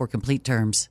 for complete terms.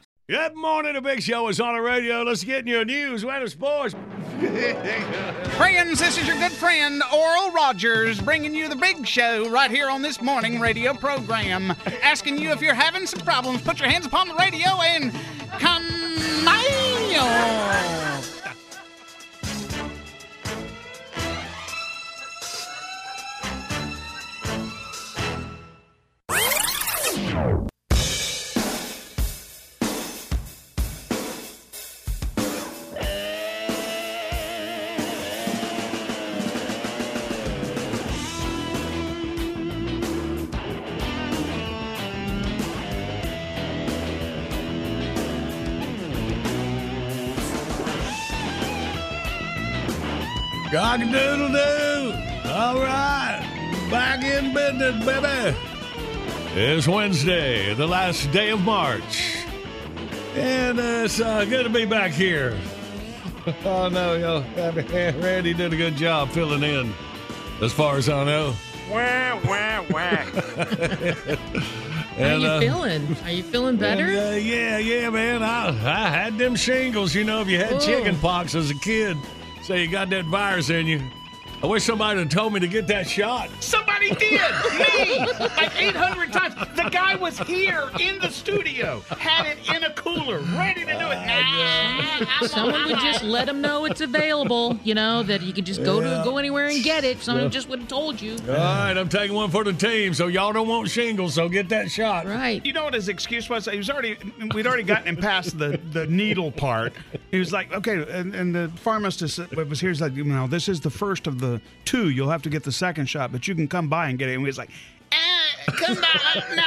Good morning, the big show is on the radio. Let's get in your news, weather, sports. Friends, this is your good friend Oral Rogers bringing you the big show right here on this morning radio program. Asking you if you're having some problems, put your hands upon the radio and come Cock doodle doo. All right. Back in business, baby. It's Wednesday, the last day of March. And uh, it's uh, good to be back here. oh, no, yo. Randy did a good job filling in, as far as I know. Wah, wah, wah. How And, you uh, feeling? Are you feeling better? And, uh, yeah, yeah, man. I, I had them shingles. You know, if you had Whoa. chicken pox as a kid, so you got that virus in you. I wish somebody had told me to get that shot. Somebody did! Me! Like 800 times. The guy was here in the studio, had it in a cooler, ready to do it. Nah, Someone would just let him know it's available. You know that you could just go Yeah. to go anywhere and get it. Someone Yeah. just would have told you. All right, I'm taking one for the team. So y'all don't want shingles, so get that shot. Right. You know what his excuse was? He was already we'd already gotten him past the, the needle part. He was like, okay, and, and the pharmacist was here. He's like, you know, this is the first of the two. You'll have to get the second shot, but you can come by and get it. And he was like, eh, come by, nah,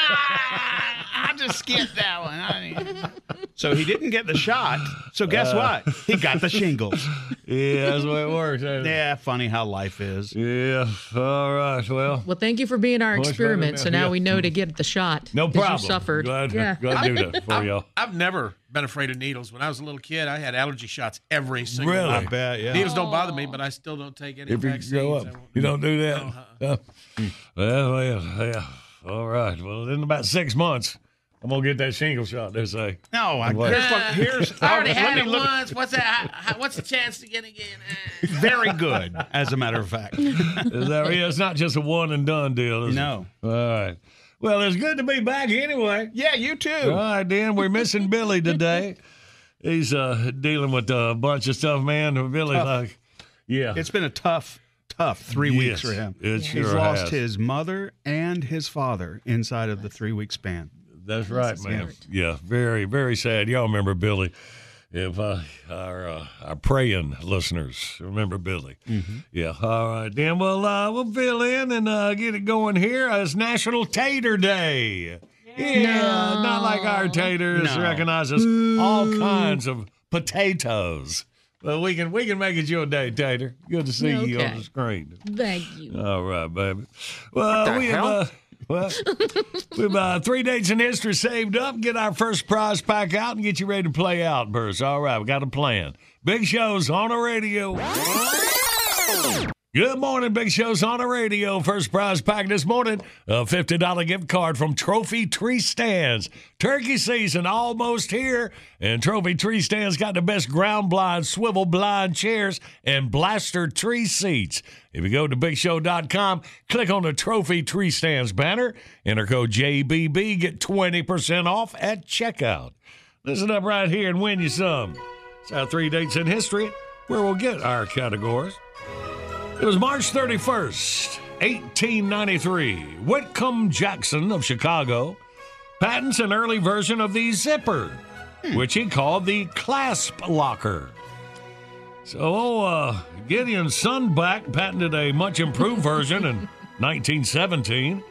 I'll just skip that one. I- So he didn't get the shot. So guess what? He got the shingles. Yeah, that's the way it works. ain't it? Yeah, funny how life is. Yeah. All right. Well, Well, thank you for being our experiment. So now, now yeah. we know to get the shot. No problem. You suffered. Glad, yeah. glad to do that for y'all. I've never been afraid of needles. When I was a little kid, I had allergy shots every single Really? night. I bet, yeah. Needles don't bother me, but I still don't take any If you vaccines. grow up, you don't do that. No, uh-uh. Uh, well, well, yeah. All right. Well, in about six months, I'm gonna get that shingle shot. They say. No, I, What? here's, what, here's I already had it look- once. What's that? How, how- what's the chance to get it again? Very good, as a matter of fact. Is that yeah, It's not just a one and done deal. Is No. It? All right. Well, it's good to be back anyway. Yeah, you too. All right, Dan. We're missing Billy today. He's uh, dealing with a bunch of stuff, man. Billy, Tough. like, yeah, It's been a tough, tough three weeks for him. it He's sure lost has. his mother and his father inside of the three week span. That's right, man. Yeah, very, very sad. Y'all remember Billy? If uh, our uh, our praying listeners remember Billy, yeah. All right, then we'll uh, we'll fill in and uh, get it going here. Uh, it's National Tater Day. Yeah, not like our taters No. recognizes all kinds of potatoes. But we can we can make it your day, Tater. Good to see you on the screen. Thank you. All right, baby. Well, we have uh, well, we've uh, three dates in history saved up. Get our first prize pack out and get you ready to play Outburst. All right, we got a plan. Big shows on the radio. Good morning, Big Show's on the radio. First prize pack this morning a $50 gift card from Trophy Tree Stands. Turkey season almost here, and Trophy Tree Stands got the best ground blind, swivel blind chairs, and blaster tree seats. If you go to BigShow.com, click on the Trophy Tree Stands banner, enter code JBB, get 20% off at checkout. Listen up right here and win you some. It's our three dates in history where we'll get our categories. It was March 31st, 1893. Whitcomb Judson of Chicago patents an early version of the zipper, which he called the clasp locker. So, uh, Gideon Sundback patented a much improved version in 1917.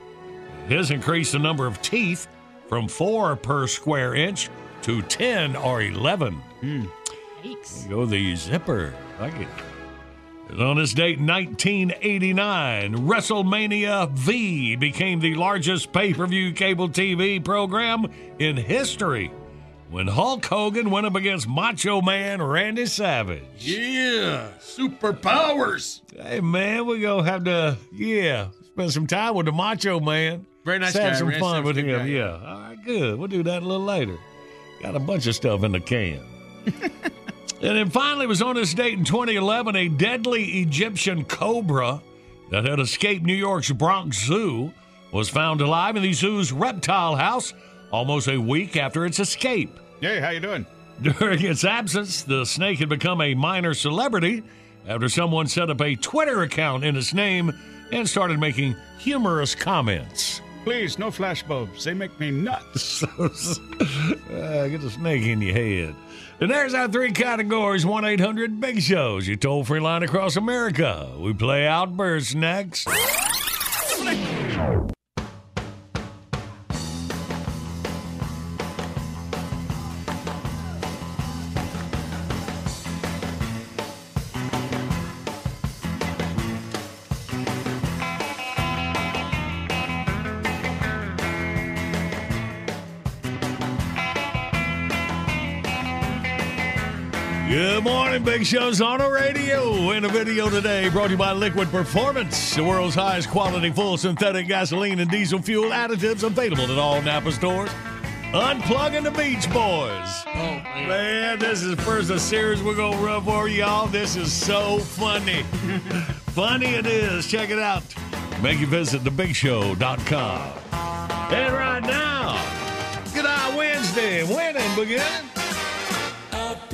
His increased the number of teeth from four per square inch to 10 or 11. Thanks. Go the zipper. I like it. On this date, 1989, WrestleMania V became the largest pay per view cable TV program in history when Hulk Hogan went up against Macho Man Randy Savage. Yeah, superpowers. Hey, man, we're going to have to, yeah, spend some time with the Macho Man. Very nice Let's have guy. some Randy fun Savage, with him. guy. Yeah. All right, good. We'll do that a little later. Got a bunch of stuff in the can. and then finally, it was on this date in 2011, a deadly Egyptian cobra that had escaped New York's Bronx Zoo was found alive in the zoo's reptile house almost a week after its escape. Hey, how you doing? During its absence, the snake had become a minor celebrity after someone set up a Twitter account in its name and started making humorous comments. Please, no flashbulbs. They make me nuts. Uh, get the snake in your head. And there's our three categories 1 800 Big Shows, your toll free line across America. We play Outburst next. Good morning, Big Show's on the radio. In a video today brought to you by Liquid Performance, the world's highest quality full synthetic gasoline and diesel fuel additives available at all Napa stores. Unplugging the Beach Boys. Oh, man. Man, this is the first of a series we're going to run for y'all. This is so funny. funny it is. Check it out. Make you visit thebigshow.com. And right now, Good Eye Wednesday. Winning beginning.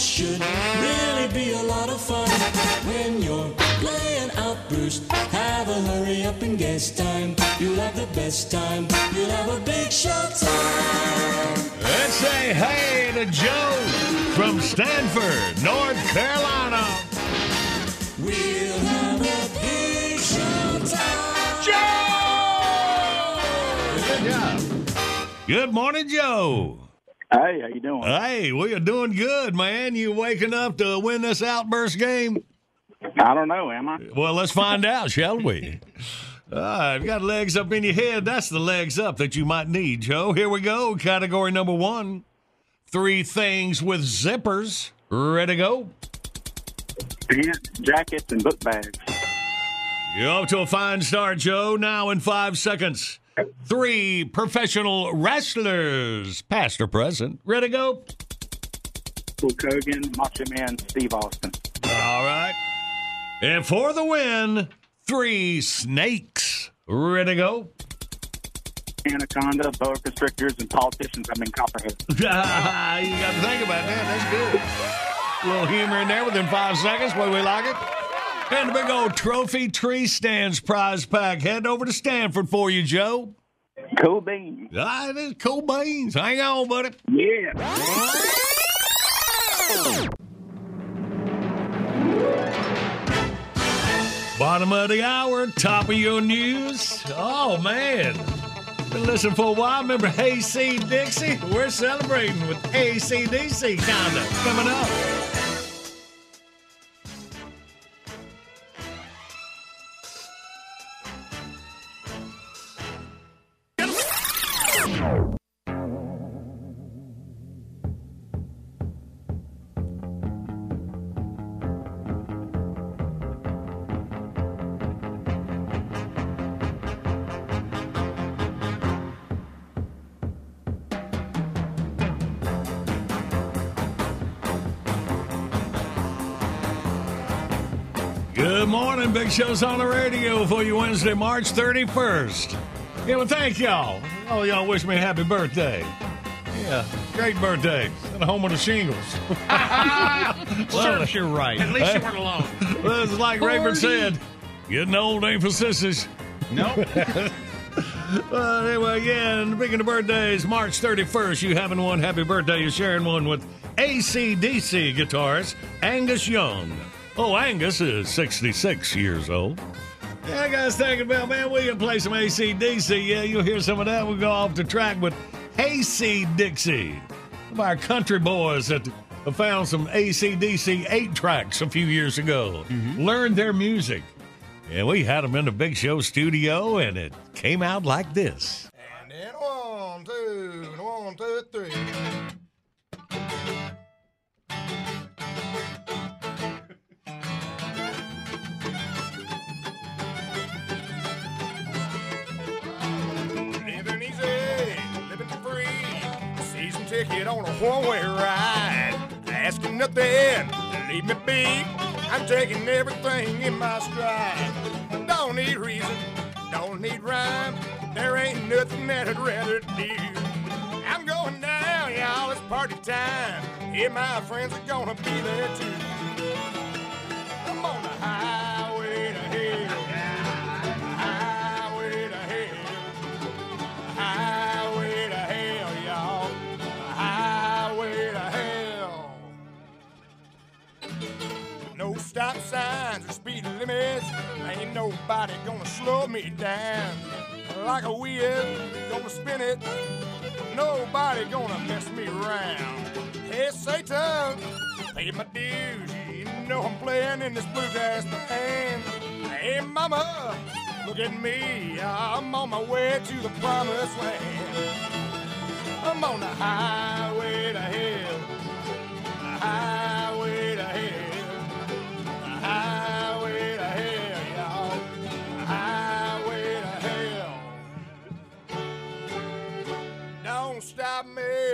This should really be a lot of fun. When you're playing Outburst, have a hurry up and guess time. You'll have the best time. You'll have a big show time. Let's say hey to Joe from Stanford, North Carolina. We'll have a big show time. Joe! Good job. Good morning, Joe. Hey, how you doing? Hey, we are doing good, man. You waking up to win this outburst game? I don't know, am I? Well, let's find out, shall we? Ah, All right, you got legs up in your head. That's the legs up that you might need, Joe. Here we go. Category number one three things with zippers. Ready to go? Pants, jackets, and book bags. You're off to a fine start, Joe. Now in five seconds. Three professional wrestlers, past or present. Ready to go? Hulk Hogan, Macho Man, Steve Austin. All right. And for the win, three snakes. Ready to go? Anaconda, boa constrictors, and politicians. I'm in Copperhead. you got to think about that. That's good. A little humor in there within five seconds. Way we like it. And the big old trophy tree stands prize pack. Heading over to Stanford for you, Joe. Cool beans. Ah, it is cool beans. Hang on, buddy. Yeah. Bottom of the hour, top of your news. Oh, man. Been listening for a while. Remember Hayseed Dixie? We're celebrating with ACDC, kinda, coming up. Show's on the radio for you Wednesday, March 31st. Yeah, well, thank y'all. Oh, y'all wish me a happy birthday. Yeah, great birthday. At home with the shingles. Serves you're right. At least you weren't alone. Well, it's like Rayford said, getting old ain't for sissies. Nope. Well, anyway, yeah, and speaking of birthdays, March 31st, you having one happy birthday. You're sharing one with ACDC guitarist Angus Young. Oh, Angus is 66 years old. Yeah, I guys, thinking about, man, we can play some ACDC. Yeah, you'll hear some of that. We'll go off the track with Hayseed Dixie. Of our country boys that found some ACDC 8 tracks a few years ago. Mm-hmm. Learned their music. And we had them in the Big Show studio, and it came out like this. And then one, two, and one, two, three. Ticket on a one-way ride. Asking nothing, leave me be. I'm taking everything in my stride. Don't need reason, don't need rhyme. There ain't nothing that I'd rather do. I'm going down, y'all. It's party time. Yeah, my friends are gonna be there too. Signs or speed limits. Ain't nobody gonna slow me down. Like a wheel, gonna spin it. Nobody gonna mess me around. Hey, Satan, pay my dues. You know I'm playing in this bluegrass band. Hey, mama, look at me. I'm on my way to the promised land. I'm on the highway to hell. The highway Don't stop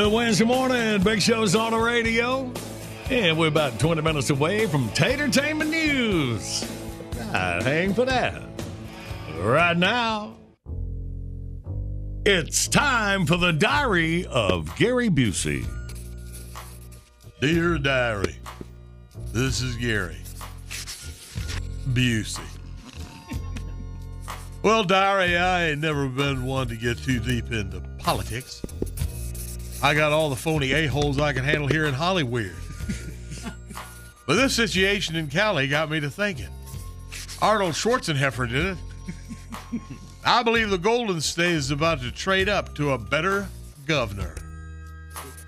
Good Wednesday morning. Big Show's on the radio. And we're about 20 minutes away from Tatertainment News. Hang for that. Right now, it's time for the diary of Gary Busey. Dear Diary, this is Gary Busey. Well, Diary, I ain't never been one to get too deep into politics. I got all the phony a-holes I can handle here in Hollywood. but this situation in Cali got me to thinking. Arnold Schwarzenegger did it. I believe the Golden State is about to trade up to a better governor.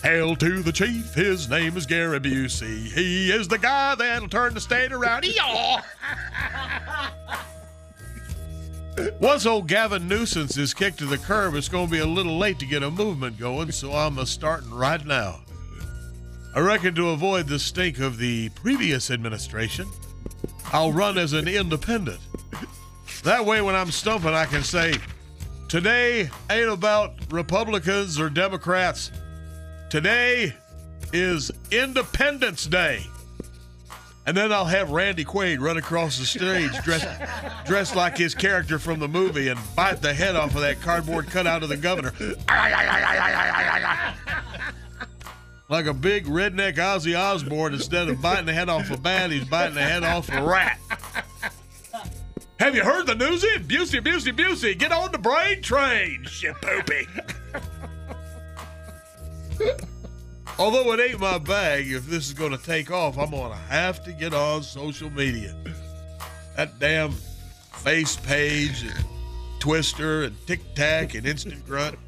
Hail to the chief. His name is Gary Busey. He is the guy that'll turn the state around. Yaw! Once old Gavin Nuisance is kicked to the curb, it's going to be a little late to get a movement going, so I'm a starting right now. I reckon to avoid the stink of the previous administration, I'll run as an independent. That way, when I'm stumping, I can say, Today ain't about Republicans or Democrats. Today is Independence Day. And then I'll have Randy Quaid run across the stage dressed, dressed like his character from the movie and bite the head off of that cardboard cutout of the governor. Like a big redneck Ozzy Osbourne, instead of biting the head off a bat, he's biting the head off a rat. Have you heard the newsy? Busey, Busey, Busey, get on the brain train, shit poopy. Although it ain't my bag, if this is going to take off, I'm going to have to get on social media. That damn face page and Twister and Tic Tac and Instant Grunt.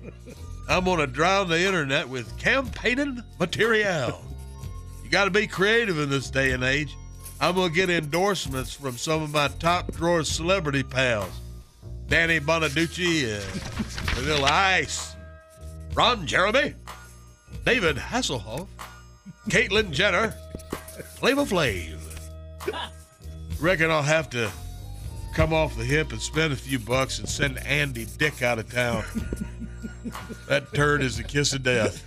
I'm going to drown the internet with campaigning material. You got to be creative in this day and age. I'm going to get endorsements from some of my top drawer celebrity pals Danny Bonaduce, uh, Vanilla Ice, Ron Jeremy, David Hasselhoff, Caitlyn Jenner, Flavor Flav. Reckon I'll have to come off the hip and spend a few bucks and send Andy Dick out of town. that turd is the kiss of death.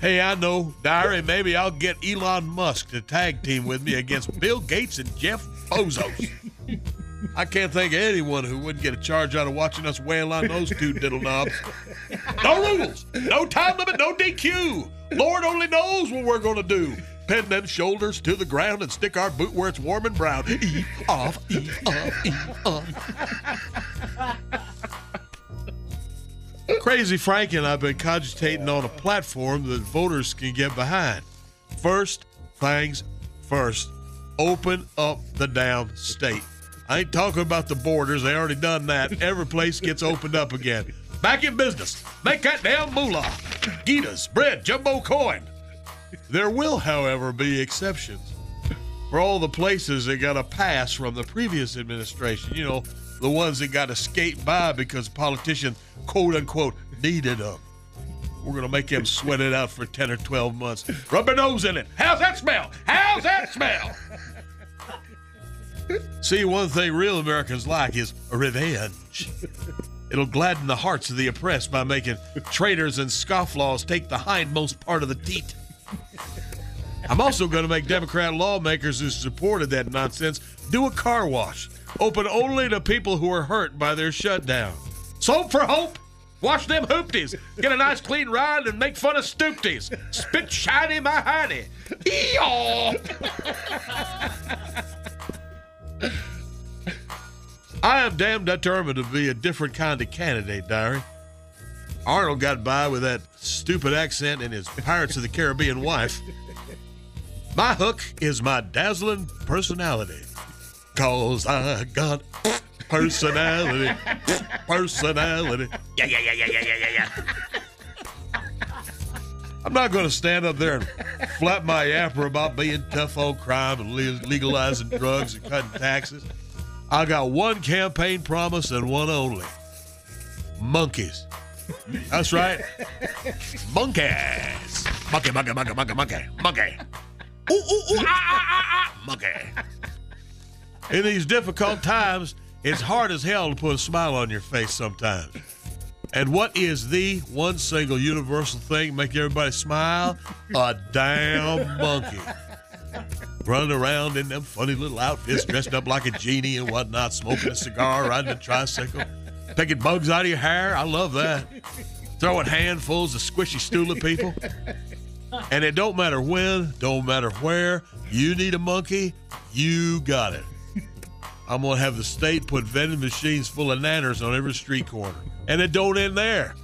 Hey, I know, Diary, maybe I'll get Elon Musk to tag team with me against Bill Gates and Jeff Bezos. I can't think of anyone who wouldn't get a charge out of watching us wail on those two diddle knobs. No rules, no time limit, no DQ. Lord only knows what we're going to do. Pin them shoulders to the ground and stick our boot where it's warm and brown. E off, e off, e off. Crazy Frank and I've been cogitating on a platform that voters can get behind. First things first, open up the damn state. I ain't talking about the borders, they already done that. Every place gets opened up again. Back in business. Make that damn moolah. Gitas, bread, jumbo coin. There will, however, be exceptions. For all the places that got a pass from the previous administration, you know, the ones that got skate by because politicians, quote unquote, needed them. We're to make them sweat it out for 10 or 12 months. Rub their nose in it. How's that smell? How's that smell? See, one thing real Americans like is revenge. It'll gladden the hearts of the oppressed by making traitors and scofflaws take the hindmost part of the teat. I'm also going to make Democrat lawmakers who supported that nonsense do a car wash, open only to people who are hurt by their shutdown. Soap for hope. Wash them hoopties. Get a nice clean ride and make fun of stoopties. Spit shiny my honey. Eeyaw. I am damn determined to be a different kind of candidate, Diary. Arnold got by with that stupid accent and his Pirates of the Caribbean wife. My hook is my dazzling personality. Cause I got personality. Personality. Yeah, yeah, yeah, yeah, yeah, yeah, yeah, yeah. I'm not going to stand up there and flap my yapper about being tough on crime and le- legalizing drugs and cutting taxes. I got one campaign promise and one only monkeys. That's right. Monkeys. Monkey, monkey, monkey, monkey, monkey, monkey. Ooh, ooh, ooh, ah, ah, ah, ah, monkey. In these difficult times, it's hard as hell to put a smile on your face sometimes. And what is the one single universal thing make everybody smile? A damn monkey. Running around in them funny little outfits, dressed up like a genie and whatnot, smoking a cigar, riding a tricycle, picking bugs out of your hair. I love that. Throwing handfuls of squishy stool at people. And it don't matter when, don't matter where, you need a monkey, you got it. I'm gonna have the state put vending machines full of nanners on every street corner. And it don't end there.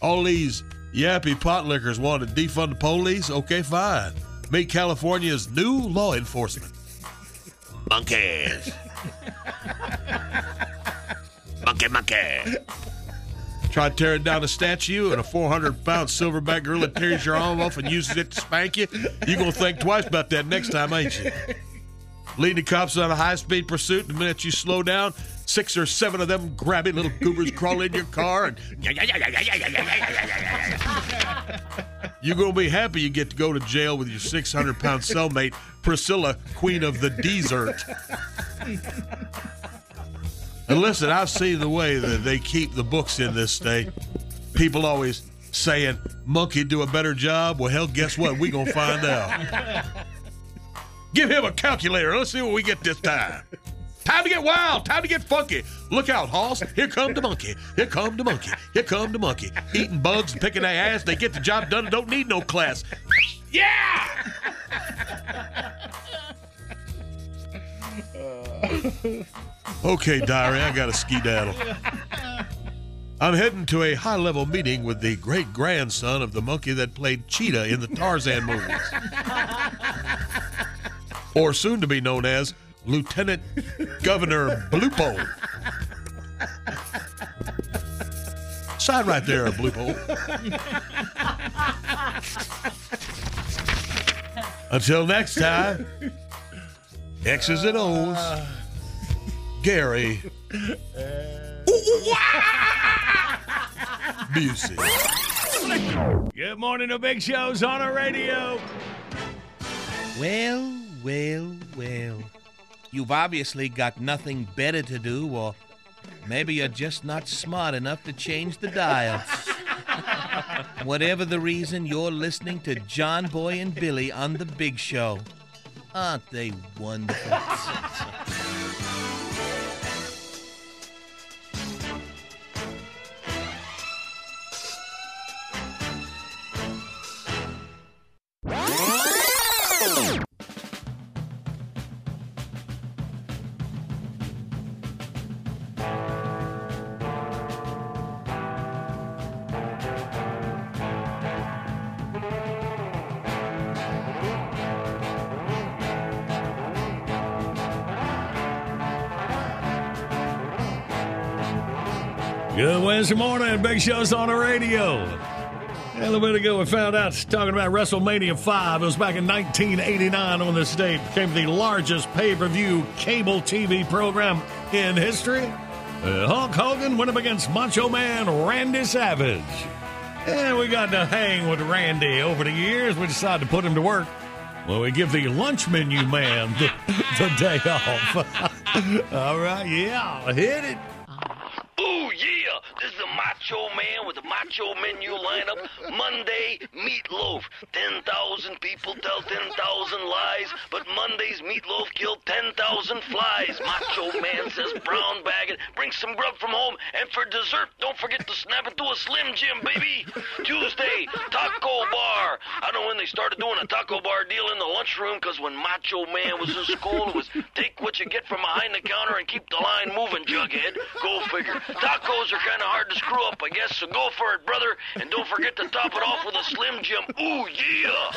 All these yappy pot lickers want to defund the police? Okay, fine. Meet California's new law enforcement. Monkeys. monkey, monkey. Try tearing down a statue and a 400 pound silverback gorilla tears your arm off and uses it to spank you. You're going to think twice about that next time, ain't you? Leading the cops on a high speed pursuit, the minute you slow down, six or seven of them grabby little goobers crawl in your car and. You're going to be happy you get to go to jail with your 600 pound cellmate, Priscilla, queen of the desert. And listen, I've seen the way that they keep the books in this state. People always saying, Monkey do a better job. Well, hell, guess what? We're going to find out. Give him a calculator. Let's see what we get this time. Time to get wild. Time to get funky. Look out, Hoss. Here come the monkey. Here come the monkey. Here come the monkey. Eating bugs and picking their ass. They get the job done and don't need no class. Yeah! Okay, diary, I got a skedaddle. I'm heading to a high level meeting with the great grandson of the monkey that played Cheetah in the Tarzan movies. Or soon to be known as Lieutenant Governor Bluepo. Sign right there, Bluepo. Until next time, X's and O's. Gary Busey. Good morning to Big Show's on the radio. Well, well, well. You've obviously got nothing better to do, or maybe you're just not smart enough to change the dials. Whatever the reason, you're listening to John Boy and Billy on The Big Show. Aren't they wonderful? Wednesday morning. Big Show's on the radio. A little bit ago, we found out talking about WrestleMania 5. It was back in 1989 on this date. Became the largest pay per view cable TV program in history. Uh, Hulk Hogan went up against Macho Man Randy Savage. And we got to hang with Randy over the years. We decided to put him to work. Well, we give the lunch menu man the, the day off. All right, yeah, hit it. Ooh, yeah! This is the Macho Man with the Macho Menu lineup. Monday, meatloaf. 10,000 people tell 10,000 lies, but Monday's meatloaf killed 10,000 flies. Macho Man says brown bag it, bring some grub from home, and for dessert, don't forget to snap it to a Slim Jim, baby! Tuesday, taco bar. I know when they started doing a taco bar deal in the lunchroom, because when Macho Man was in school, it was take what you get from behind the counter and keep the line moving, Jughead. Go figure. Tacos are kind of hard to screw up, I guess, so go for it, brother. And don't forget to top it off with a Slim Jim. Ooh, yeah!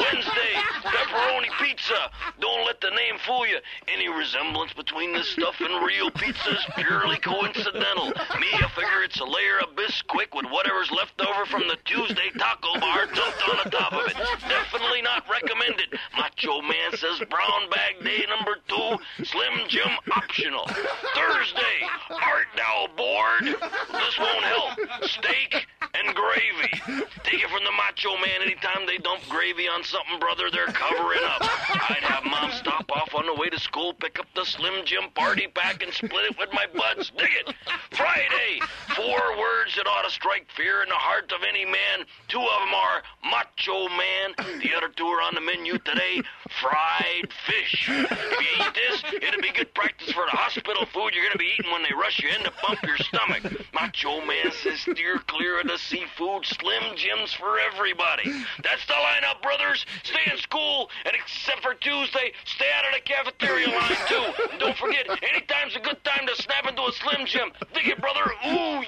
Wednesday, pepperoni pizza. Don't let the name fool you. Any resemblance between this stuff and real pizza is purely coincidental. Me, I figure it's a layer of Bisquick with whatever's left over from the Tuesday taco bar dumped on the top of it. Definitely not recommended. Macho Man says brown bag day number two, Slim Jim optional. Thursday, art thou bored? This won't help. Steak and gravy. Take it from the Macho Man anytime they dump gravy on something, brother, they're covering up. I'd have mom stop off on the way to school, pick up the Slim Jim party pack and split it with my buds. Dig it. Friday, four words that ought to strike fear in the heart of any man. Two of them are Macho Man. The other two are on the menu today. Fried fish. If you eat this, it'll be good practice for the hospital food you're gonna be eating when they rush you in to pump your stomach. Macho Man says steer clear of the seafood. Slim Jims for everybody. That's the lineup, brothers. Stay in school, and except for Tuesday, stay out of the cafeteria line too. And don't forget, anytime's a good time to snap into a Slim Jim. Dig it, brother. Ooh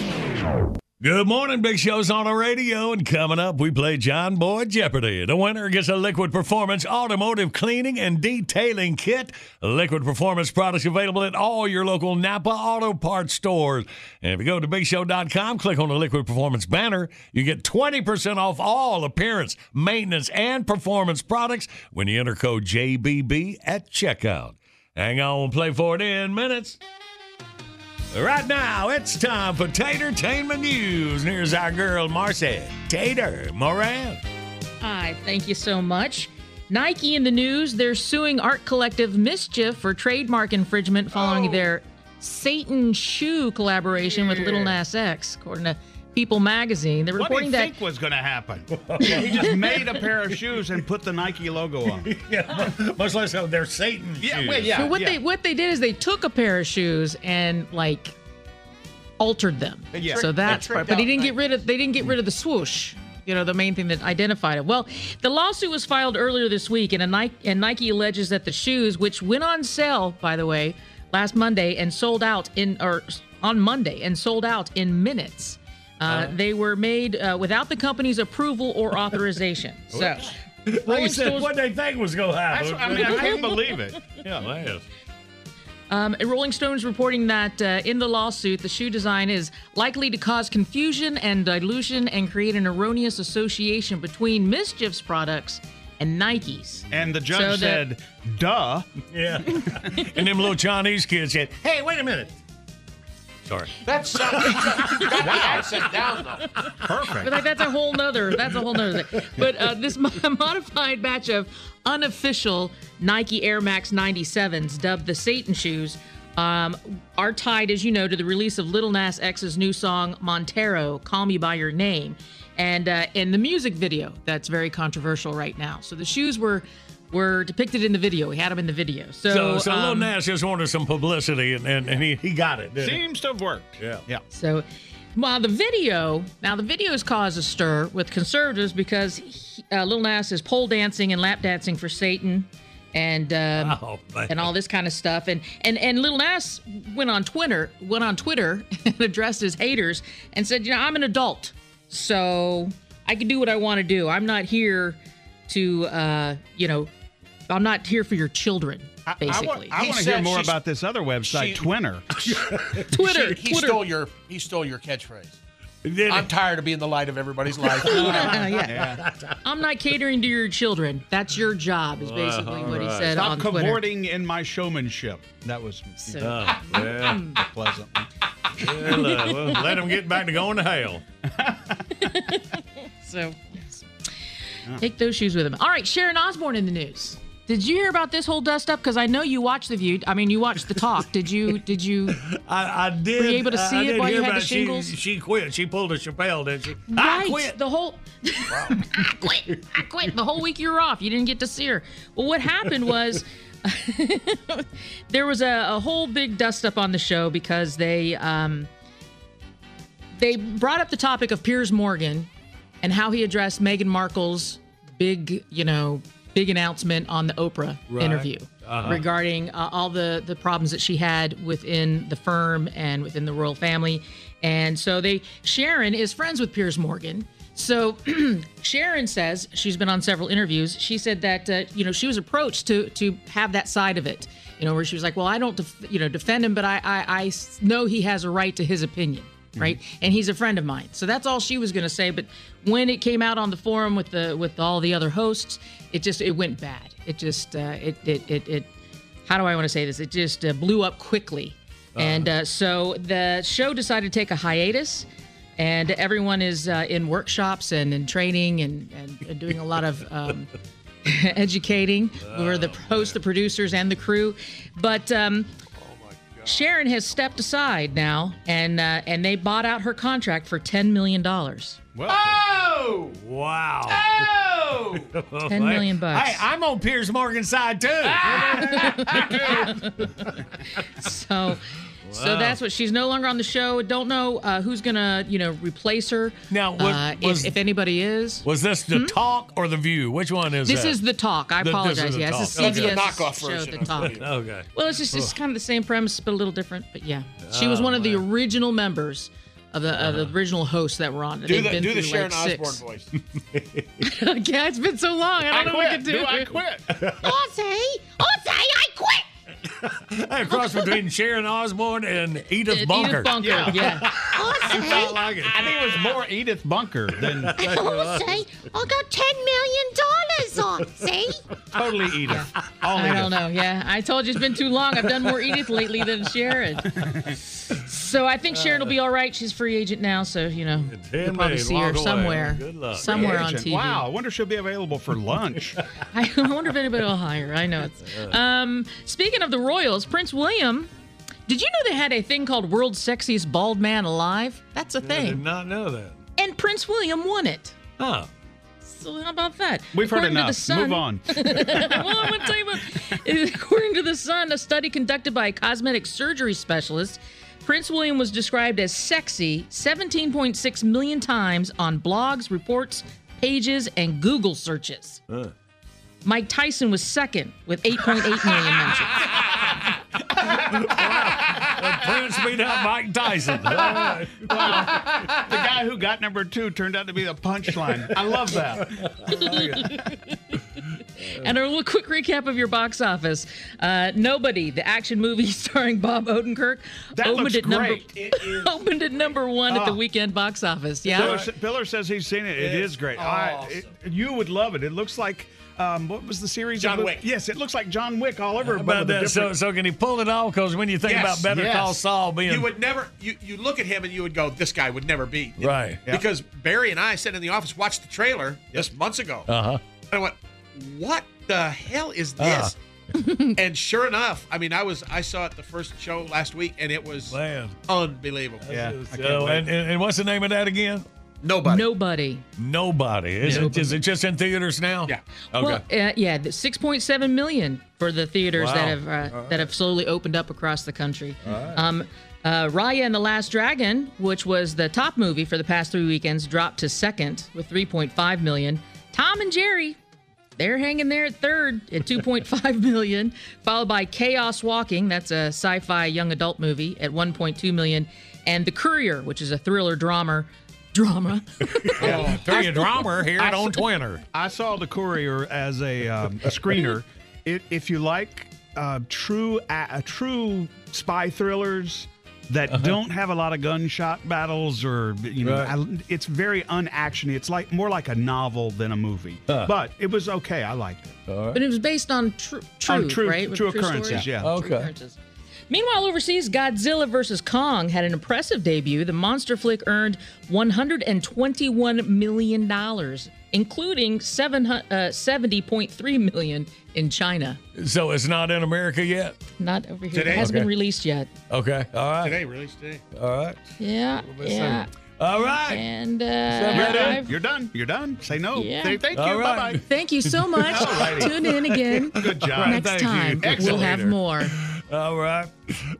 yeah. Good morning, Big Show's on the radio, and coming up, we play John Boy Jeopardy. The winner gets a Liquid Performance automotive cleaning and detailing kit. Liquid Performance products available at all your local Napa Auto Parts stores. And if you go to BigShow.com, click on the Liquid Performance banner, you get 20% off all appearance, maintenance, and performance products when you enter code JBB at checkout. Hang on, we'll play for it in minutes. Right now, it's time for Tatertainment News. And here's our girl, Marcy Tater Moran. Hi, thank you so much. Nike in the news, they're suing art collective MSCHF for trademark infringement following oh. their Satan shoe collaboration with Lil Nas X, according to People magazine. They're reporting What do reporting you that think was going to happen? he just made a pair of shoes and put the Nike logo on. yeah, much less so they're Satan Yeah, shoes. well, yeah. so what they what they did is they took a pair of shoes and like altered them. Yeah. So that's they part. But he didn't get rid of they didn't get rid of the swoosh. You know, the main thing that identified it. Well, the lawsuit was filed earlier this week, and, a Nike, and Nike alleges that the shoes, which went on sale, by the way, last Monday and sold out in or on Monday and sold out in minutes. Uh, They were made uh, without the company's approval or authorization. So, Like Rolling you said, Stones- what they think was going to happen. That's, I mean, I can't believe it. Yeah, man. Um, and Rolling Stone's reporting that uh, in the lawsuit, the shoe design is likely to cause confusion and dilution and create an erroneous association between MSCHF's products and Nike's. And the judge So the- said, duh. Yeah. and them little Chinese kids said, hey, wait a minute. Sorry. That's uh, you got the accent down though. But like, that's a whole nother. That's a whole nother thing. But uh, this modified batch of unofficial Nike Air Max 97s, dubbed the Satan shoes, um, are tied, as you know, to the release of Lil Nas X's new song Montero, "Call Me by Your Name," and uh, in the music video that's very controversial right now. So the shoes were were depicted in the video. We had them in the video. So, So, so Lil um, Nas just wanted some publicity, and, and, and he, he got it. didn't he? Seems to have worked. Yeah. Yeah. So, while the video, now the video has caused a stir with conservatives because he, uh, Lil Nas is pole dancing and lap dancing for Satan, and um, Oh, and all this kind of stuff. And and and Lil Nas went on Twitter, went on Twitter and addressed his haters and said, you know, I'm an adult, so I can do what I want to do. I'm not here to, uh, you know, I'm not here for your children. Basically, I, He want to hear more about this other website, she- Twinner. Twitter, He Twitter. stole your he stole your catchphrase. Did I'm tired of being the light of everybody's life. Uh, yeah. I'm not catering to your children. That's your job, is basically what he said Stop on Twitter. cavorting in my showmanship. That was So- Oh, yeah. pleasant. well, uh, well, let him get back to going to hell. So take those shoes with him. All right, Sharon Osbourne in the news. Did you hear about this whole dust up? Because I know you watched the view. I mean, you watched the talk. Did you? Did you? I, I did. Were you able to see I it while you had the it. She- shingles? She, quit. She pulled a Chappelle, didn't she? I quit. The whole. I quit. I quit. The whole week you were off. You didn't get to see her. Well, what happened was. there was a, a whole big dust up on the show because they um, they brought up the topic of Piers Morgan and how he addressed Meghan Markle's big, you know, big announcement on the Oprah Right. interview Uh-huh. regarding uh, all the the problems that she had within the firm and within the royal family. And so they Sharon is friends with Piers Morgan. So Sharon says she's been on several interviews. She said that uh, you know she was approached to to have that side of it. You know where she was like, well, I don't def- you know defend him, but I I know he has a right to his opinion right? And he's a friend of mine. So that's all she was going to say. But when it came out on the forum with the with all the other hosts, it just it went bad. It just uh, it, it it it how do I want to say this? It just uh, blew up quickly. And uh, so the show decided to take a hiatus. and everyone is uh, in workshops and in training and, and, and doing a lot of um, educating. We're the hosts, the producers, and the crew. But um, Sharon has stepped aside now, and uh, and they bought out her contract for ten million dollars. Oh! Wow. Oh! 10 million bucks. Hey, I'm on Piers Morgan's side too. So, so that's what she's no longer on the show. Don't know uh, who's gonna you know replace her. Now, was- uh, if, was- if anybody is. Was this the talk or the view? Which one is This that? is the talk. I The- this apologize. is the yes, talk. it's Okay. CBS It's the knockoff show, version The of talk. the Okay. Well, it's just it's kind of the same premise, but a little different. But yeah, she was Oh, one of the original members of the of the original hosts that were on. Do They've the been do the through, Sharon like, Osbourne six. voice. yeah, it's been so long. I don't I know quit. what we can do. Do I quit? Ozzy, Ozzy, I quit. Hey, cross between Sharon Osbourne and Edith Edith Bunker. Bunker, yeah. yeah. I like it. I think it was more Edith Bunker than Ozzy, I got ten million dollars, Ozzy. totally Edith. All I Edith. don't know. Yeah, I told you it's been too long. I've done more Edith lately than Sharon. So I think Sharon will be all right. She's free agent now, so you know you'll probably see her walk away. somewhere, Good luck. somewhere on TV. Wow, I wonder if she'll be available for lunch. I wonder if anybody will hire. I know it's. Um, speaking of the Royals, Prince William. Did you know they had a thing called World's Sexiest Bald Man Alive? That's a I did not know that. And Prince William won it. Huh. So how about that? We've heard According to the enough. Sun- Move on. well, I'm going to tell you what. According to The Sun, a study conducted by a cosmetic surgery specialist, Prince William was described as sexy 17.6 million times on blogs, reports, pages, and Google searches. Huh. Mike Tyson was second with 8.8 million mentions. The Prince beat out Mike Tyson. All right. Wow. The guy who got number two turned out to be the punchline. I love that. And a little quick recap of your box office. Uh, Nobody, the action movie starring Bob Odenkirk, That opened looks at number great. opened at number one at the Oh. weekend box office. Yeah. Biller, sa- says he's seen it. It is great. I- it- you would love it. It looks like um, what was the series? John Wick. Yes, it looks like John Wick all over. But that? So, different- so can he pull it off? Because when you think Yes, about Better yes. Call Saul being You would never. You you look at him and you would go, "This guy would never be right, Because Barry and I sat in the office, watched the trailer just months ago. uh huh, And I went, "What the hell is Uh-huh. this?" and sure enough, I mean, I was I saw it the first show last week, and it was man. unbelievable. yeah, So, and, and, and what's the name of that again? Nobody. Nobody. Nobody. Is it? Is it just in theaters now? Yeah. Okay. Well, uh, yeah, 6.7 million for the theaters that have uh, that have slowly opened up across the country. Um, uh, Raya and the Last Dragon, which was the top movie for the past three weekends, dropped to second with 3.5 million. Tom and Jerry, they're hanging there at third at 2.5 million, followed by Chaos Walking, that's a sci-fi young adult movie at 1.2 million, and The Courier, which is a thriller drama. Drama. yeah. Tell you, drama here I on s- Twitter. I saw the Courier as a, um, a screener. It, if you like uh, true uh, true spy thrillers that don't have a lot of gunshot battles or you know, Right. I, it's very unactiony. It's like more like a novel than a movie. Huh. But it was okay. I liked it. But it was based on tr- truth, true- right? With true occurrences, stories? yeah. True Okay. Occurrences. Meanwhile, overseas, Godzilla vs. Kong had an impressive debut. The monster flick earned $121 million, including seven uh, 70.3 million in China. So it's not in America yet. Not over here. Today? It hasn't Okay. been released yet. Okay. All right. Today, released today. All right. Yeah, yeah. All right. And uh, You're done. You're done. You're done. Say no. Yeah. Say thank you. All right. Bye bye. thank you so much. Tune in again. Good job. Next Thank you. time, we'll have more. All right.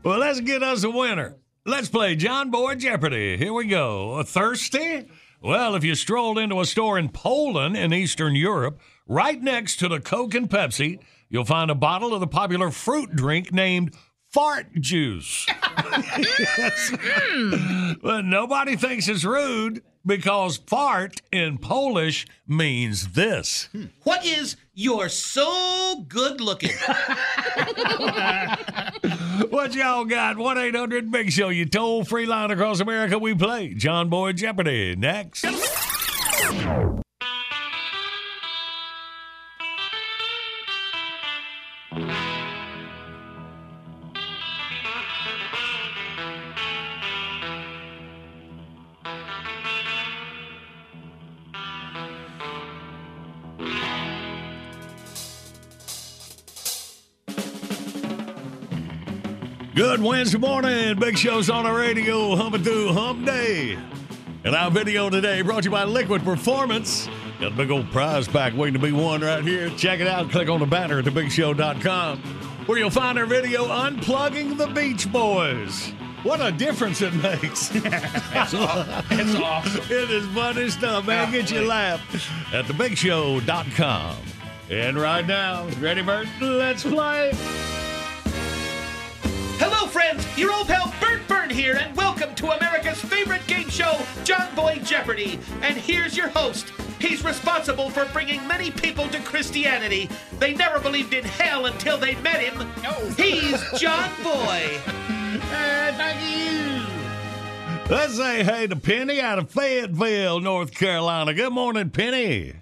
Well, let's get us a winner. Let's play John Boy Jeopardy. Here we go. Thirsty? Well, if you strolled into a store in Poland in Eastern Europe, right next to the Coke and Pepsi, you'll find a bottle of the popular fruit drink named Fart Juice. Yes. Mm. But nobody thinks it's rude because fart in Polish means this. Hmm. What is you're so good looking? What y'all got? 1 800 Big Show, you toll free line across America. We play John Boy Jeopardy next. Good Wednesday morning. Big Show's on the radio, humping through Hump Day. And our video today brought to you by Liquid Performance. Got a big old prize pack waiting to be won right here. Check it out. Click on the banner at thebigshow.com where you'll find our video Unplugging the Beach Boys. What a difference it makes. It's aw- it's awesome. It is funny stuff, man. Get you a laugh at thebigshow.com. And right now, ready, Bert? Let's play. Hello, friends. Your old pal Bert Byrne here, and welcome to America's favorite game show, John Boy Jeopardy. And here's your host. He's responsible for bringing many people to Christianity. They never believed in hell until they met him. No. He's John Boy. Uh, thank you. Let's say hey to Penny out of Fayetteville, North Carolina. Good morning, Penny.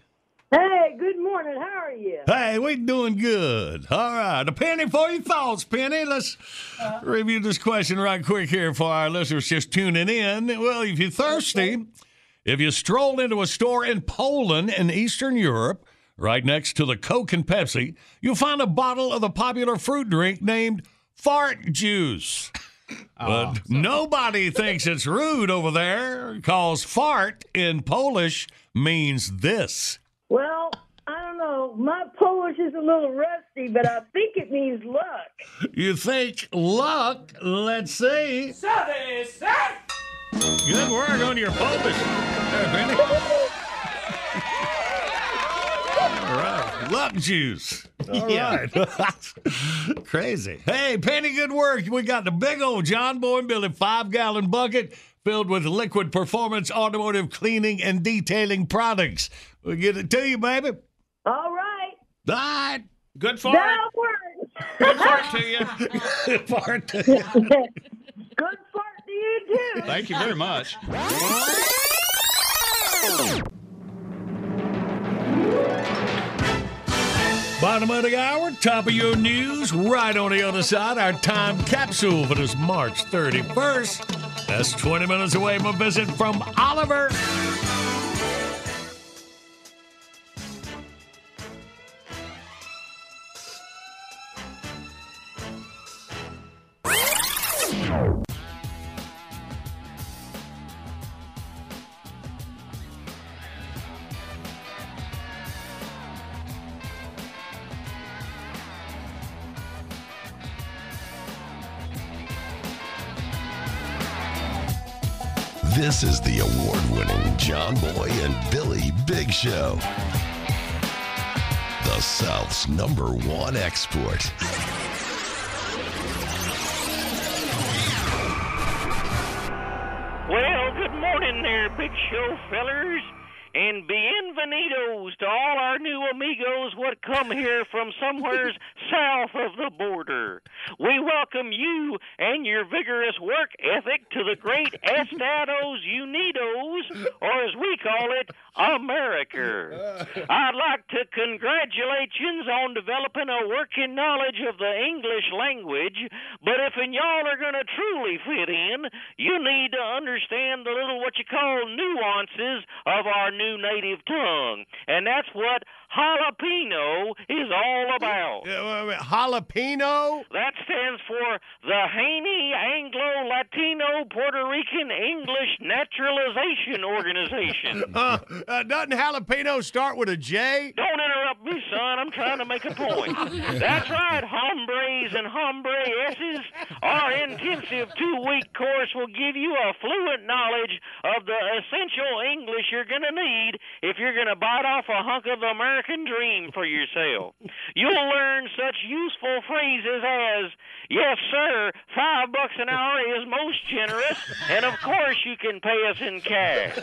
Hey, good morning. How are you? Hey, we doing good. All right. A penny for your thoughts, Penny. Let's uh-huh. review this question right quick here for our listeners just tuning in. Well, if you're thirsty, if you stroll into a store in Poland in Eastern Europe, right next to the Coke and Pepsi, you'll find a bottle of the popular fruit drink named Fart Juice. Ah, but nobody thinks it's rude over there because fart in Polish means this. Well, I don't know. My Polish is a little rusty, but I think it means luck. You think luck? Let's see. Southern is safe! Good work on your Polish. There, Benny. All right. Luck juice. All Yeah. right. Crazy. Hey, Penny, good work. We got the big old John Boy and Billy five gallon bucket filled with liquid performance automotive cleaning and detailing products. We'll get it to you, baby. All right. All right. Good fart. That works. Good fart to you. Good fart to you. Good fart to you, too. Thank you very much. Bottom of the hour, top of your news. Right on the other side, our time capsule for this March 31st. That's 20 minutes away from a visit from Oliver. This is the award winning John Boy and Billy Big Show. The South's number one export. Well, good morning there, Big Show fellers. And bienvenidos to all our new amigos what come here from somewheres south of the border. We welcome you and your vigorous work ethic to the great Estados Unidos, or as we call it, America. I'd like to congratulate yous on developing a working knowledge of the English language, but if and y'all are going to truly fit in, you need to understand the little what you call nuances of our new native tongue. And that's what jalapeno is all about. Jalapeno? That stands for the Haney Anglo Latino Puerto Rican English Naturalization Organization. Uh, uh, doesn't jalapeno start with a J? Don't interrupt me, son. I'm trying to make a point. That's right. Hombres and hombreesses. Our intensive two-week course will give you a fluent knowledge of the essential English you're going to need if you're going to bite off a hunk of the American dream for yourself. You'll learn such useful phrases as, yes, sir, five bucks an hour is most generous, and of course you can pay us in cash.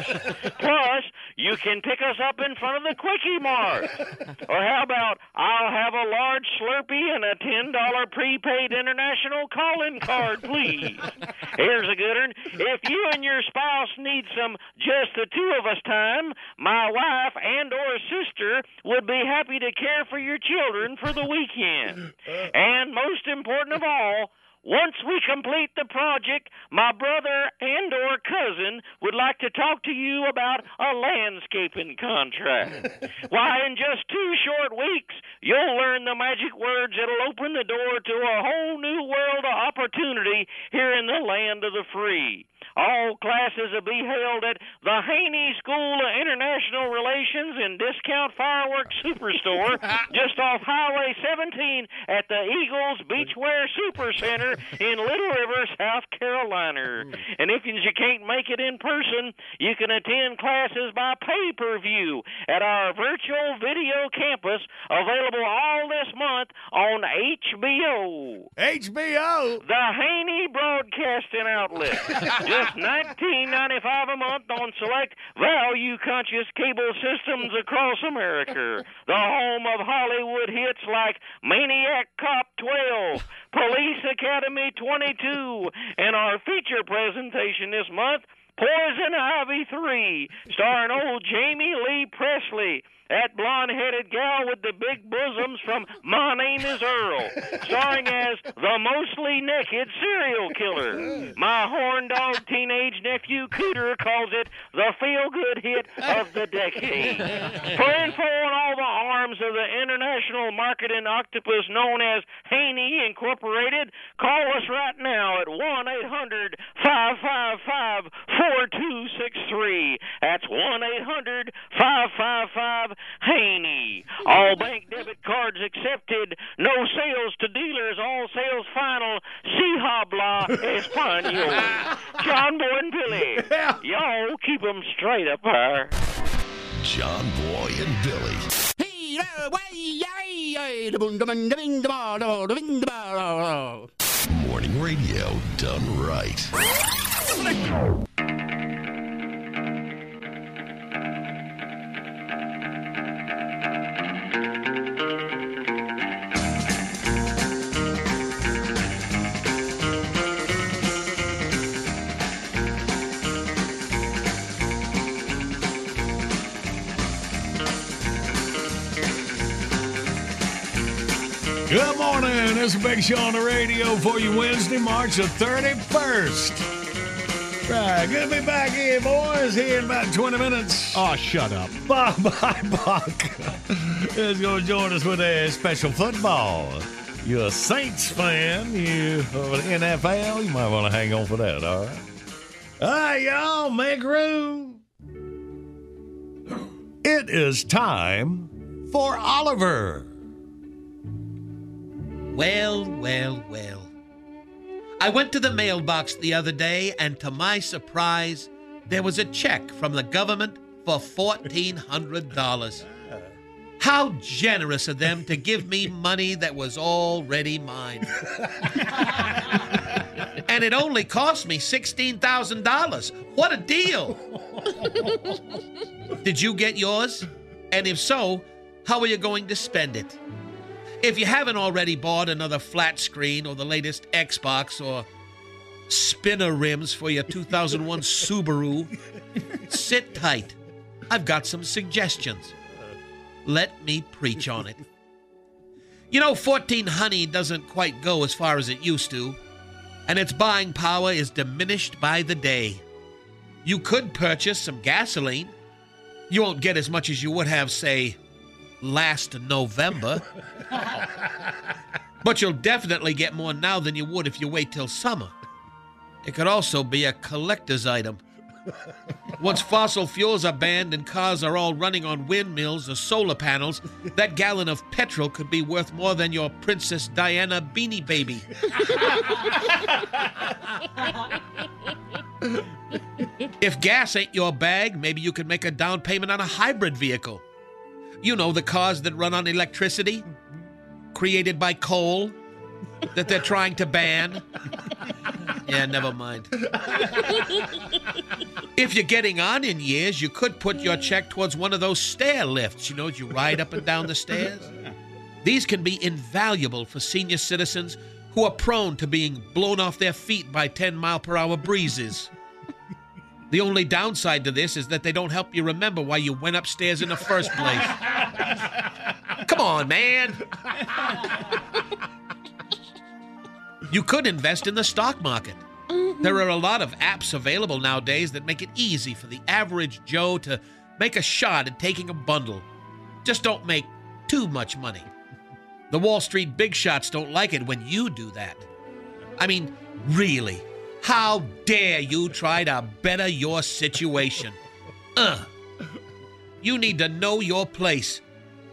Plus, you can pick us up in front of the Quickie Mart. Or how about, I'll have a large Slurpee and a $10 prepaid international calling card, please. Here's a good one. If you and your spouse need some just the two of us time, my wife and or sister would be happy to care for your children for the weekend. And most important of all, once we complete the project, my brother and or cousin would like to talk to you about a landscaping contract. Why, in just two short weeks, you'll learn the magic words that'll open the door to a whole new world of opportunity here in the land of the free. All classes will be held at the Haney School of International Relations and Discount Fireworks Superstore just off Highway 17 at the Eagles Beachwear Super In Little River, South Carolina. Hmm. And if you can't make it in person, you can attend classes by pay per view at our virtual video campus available all this month on HBO. HBO? The Haney Broadcasting Outlet. Just nineteen ninety five a month on select value conscious cable systems across America. The home of Hollywood hits like Maniac Cop twelve, Police Academy twenty two, and our feature presentation this month, Poison Ivy three, starring old Jamie Lee Presley. That blonde headed gal with the big bosoms from My Name is Earl, starring as the mostly naked serial killer. My horn dog teenage nephew Cooter calls it the feel good hit of the decade. For info all the arms of the international marketing octopus known as Haney Incorporated, call us right now at 1 800 555 4263. That's 1 800 555 Haney. All bank debit cards accepted. No sales to dealers. All sales final. Si habla español. John Boy and Billy. Y'all keep 'em straight up there. John Boy and Billy. Morning radio done right. Good morning. It's a big show on the radio for you Wednesday, March the 31st. Right, good to be back here, boys, here in about 20 minutes. Oh, shut up. Bob Bye, Buck is going to join us with a special football. You're a Saints fan, you of the NFL, you might want to hang on for that, all right? All right, y'all, make room. It is time for Oliver. Well, well, well. I went to the mailbox the other day, and to my surprise, there was a check from the government for $1,400. How generous of them to give me money that was already mine. and it only cost me $16,000. What a deal! Did you get yours? And if so, how are you going to spend it? If you haven't already bought another flat screen or the latest Xbox or spinner rims for your 2001 Subaru, sit tight. I've got some suggestions. Let me preach on it. You know, 14 Honey doesn't quite go as far as it used to, and its buying power is diminished by the day. You could purchase some gasoline. You won't get as much as you would have, say, last November. but you'll definitely get more now than you would if you wait till summer. It could also be a collector's item. Once fossil fuels are banned and cars are all running on windmills or solar panels, that gallon of petrol could be worth more than your Princess Diana beanie baby. if gas ain't your bag, maybe you could make a down payment on a hybrid vehicle. You know, the cars that run on electricity, created by coal, that they're trying to ban. Yeah, never mind. If you're getting on in years, you could put your check towards one of those stair lifts, you know, you ride up and down the stairs. These can be invaluable for senior citizens who are prone to being blown off their feet by 10 mile per hour breezes. The only downside to this is that they don't help you remember why you went upstairs in the first place. Come on, man. You could invest in the stock market. There are a lot of apps available nowadays that make it easy for the average Joe to make a shot at taking a bundle. Just don't make too much money. The Wall Street big shots don't like it when you do that. I mean, really, how dare you try to better your situation? Ugh. You need to know your place,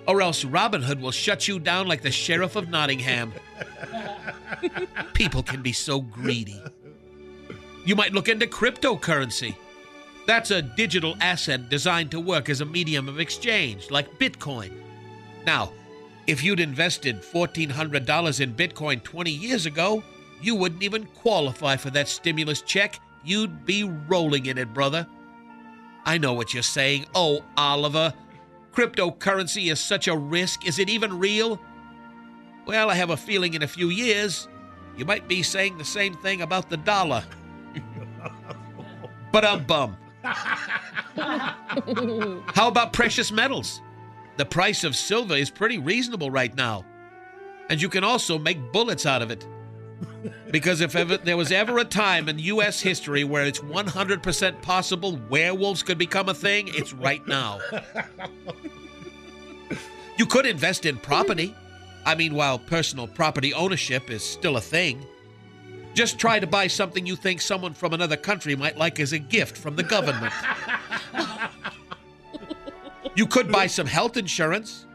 or else Robin Hood will shut you down like the Sheriff of Nottingham. People can be so greedy. You might look into cryptocurrency. That's a digital asset designed to work as a medium of exchange, like Bitcoin. Now, if you'd invested $1,400 in Bitcoin 20 years ago, you wouldn't even qualify for that stimulus check. You'd be rolling in it, brother. I know what you're saying. Oh, Oliver, cryptocurrency is such a risk. Is it even real? Well, I have a feeling in a few years you might be saying the same thing about the dollar. but I'm bum. How about precious metals? The price of silver is pretty reasonable right now. And you can also make bullets out of it. Because if ever there was ever a time in U.S. history where it's 100% possible werewolves could become a thing, it's right now. You could invest in property. I mean, while personal property ownership is still a thing, just try to buy something you think someone from another country might like as a gift from the government. You could buy some health insurance,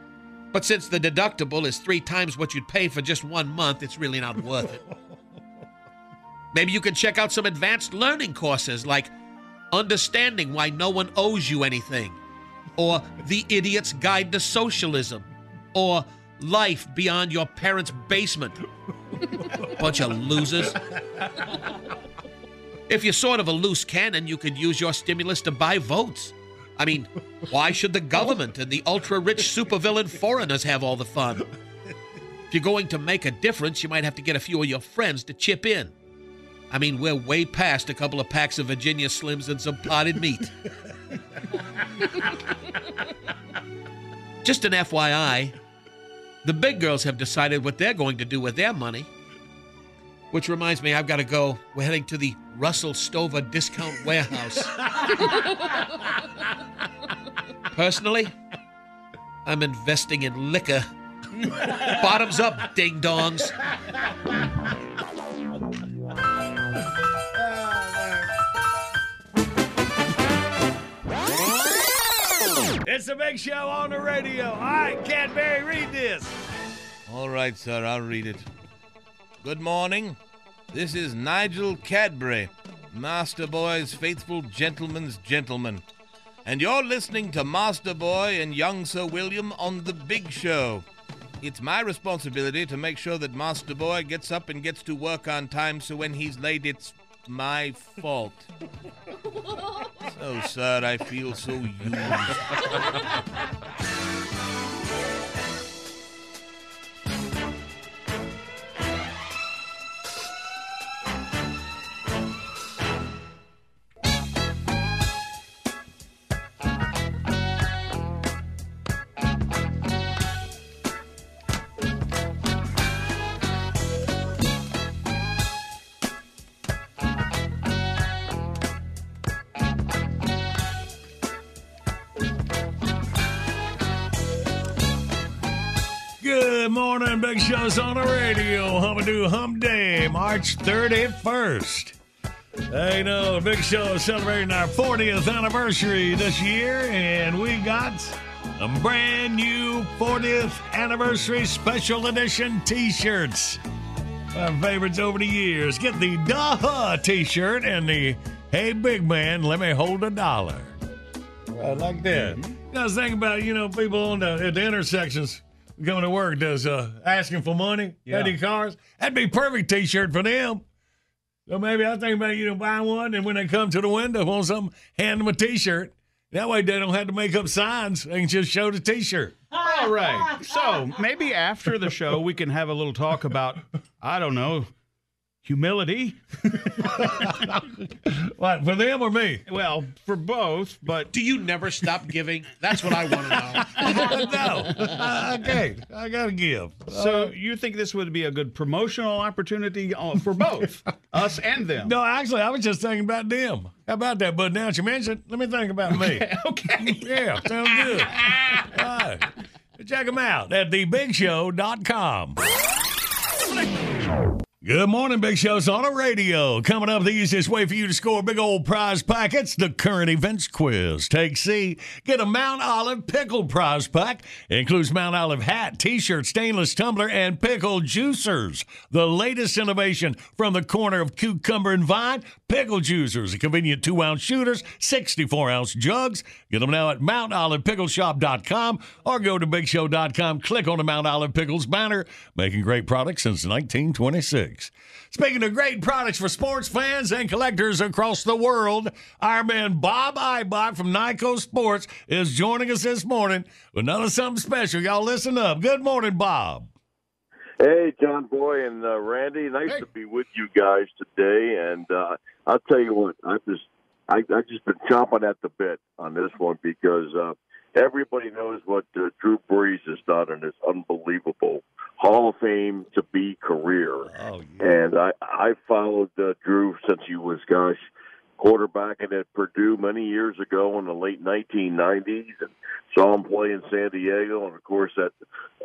but since the deductible is three times what you'd pay for just one month, it's really not worth it. Maybe you can check out some advanced learning courses like Understanding Why No One Owes You Anything, or The Idiot's Guide to Socialism, or Life Beyond Your Parents' Basement. Bunch of losers. If you're sort of a loose cannon, you could use your stimulus to buy votes. I mean, why should the government and the ultra rich supervillain foreigners have all the fun? If you're going to make a difference, you might have to get a few of your friends to chip in. I mean, we're way past a couple of packs of Virginia Slims and some potted meat. Just an FYI, the big girls have decided what they're going to do with their money. Which reminds me, I've got to go. We're heading to the Russell Stover Discount Warehouse. Personally, I'm investing in liquor. Bottoms up, ding dongs. It's a big show on the radio. All right, Cadbury, read this. All right, sir, I'll read it. Good morning. This is Nigel Cadbury, Master Boy's faithful gentleman's gentleman. And you're listening to Master Boy and young Sir William on The Big Show. It's my responsibility to make sure that Master Boy gets up and gets to work on time so when he's late, it's my fault. So, oh, sir, I feel so used. Big Show's on the radio. Hummadoo Hum Day, March 31st. Hey, no, Big Show is celebrating our 40th anniversary this year, and we got a brand new 40th anniversary special edition t shirts. Our favorites over the years. Get the Duh t shirt and the Hey Big Man, let me hold a dollar. I like that. Mm-hmm. I was think about, you know, people on the, at the intersections coming to work does uh, asking for money, Yeah. empty cars. That'd be perfect T-shirt for them. So maybe I think about you know buying one, and when they come to the window, want something, hand them a T-shirt. That way they don't have to make up signs. They can just show the T-shirt. All right. So maybe after the show, we can have a little talk about, I don't know, humility. what for them or me? Well, for both, but do you never stop giving? That's what I want to know. no, I, I can't. I gotta give. So Uh, you think this would be a good promotional opportunity uh, for both us and them? no, actually, I was just thinking about them. How about that? But now that you mentioned, let me think about me. Okay. Yeah, sounds good. All right. Check them out at thebigshow.com. Good morning, Big Show's on the radio. Coming up, the easiest way for you to score big old prize packets, the current events quiz. Take C, get a Mount Olive pickle prize pack. It includes Mount Olive hat, t-shirt, stainless tumbler, and pickle juicers. The latest innovation from the corner of cucumber and vine, pickle juicers. Convenient two-ounce shooters, 64-ounce jugs. Get them now at MountOlivePickleshop.com or go to BigShow.com. Click on the Mount Olive Pickles banner. Making great products since 1926. Speaking of great products for sports fans and collectors across the world, our man Bob Ibach from Nikco Sports is joining us this morning with another something special. Y'all listen up. Good morning, Bob. Hey, John Boy and uh, Randy, nice to be with you guys today. And uh, I'll tell you what, I just I I just been chomping at the bit on this one because uh, everybody knows what uh, Drew Brees has done, and it's unbelievable. Hall of Fame to be career. Oh, And I I followed uh, Drew since he was gosh quarterbacking at Purdue many years ago in the late 1990s, and saw him play in San Diego, and of course that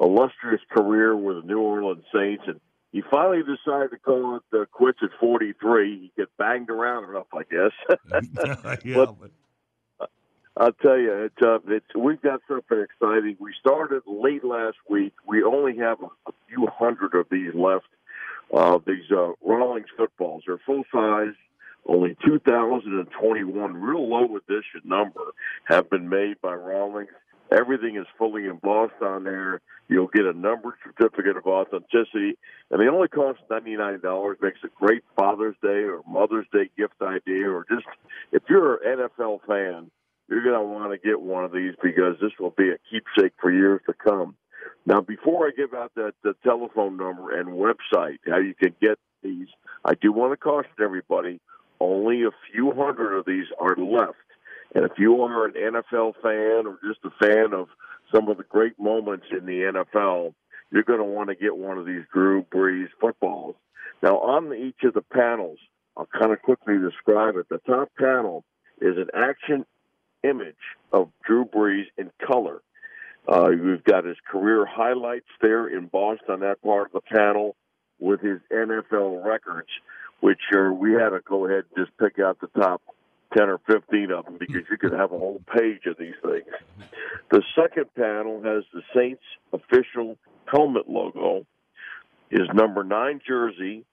illustrious career with the New Orleans Saints. And he finally decided to call it uh, quits at 43. He get banged around enough, I guess. yeah, but I'll tell you, it's, uh, it's we've got something exciting. We started late last week. We only have a, few hundred of these left. Uh, these uh, Rawlings footballs are full size. Only 2,021, real low edition number, have been made by Rawlings. Everything is fully embossed on there. You'll get a numbered certificate of authenticity, and they only cost ninety nine dollars. Makes a great Father's Day or Mother's Day gift idea, or just if you're an NFL fan, you're going to want to get one of these because this will be a keepsake for years to come. Now, before I give out that the telephone number and website, how you can get these, I do want to caution everybody: only a few hundred of these are left. And if you are an NFL fan or just a fan of some of the great moments in the NFL, you're going to want to get one of these Drew Brees footballs. Now, on each of the panels, I'll kind of quickly describe it. The top panel is an action image of Drew Brees in color. Uh, we've got his career highlights there embossed on that part of the panel with his NFL records, which are, we had to go ahead and just pick out the top 10 or 15 of them because you could have a whole page of these things. The second panel has the Saints official helmet logo, his number nine jersey,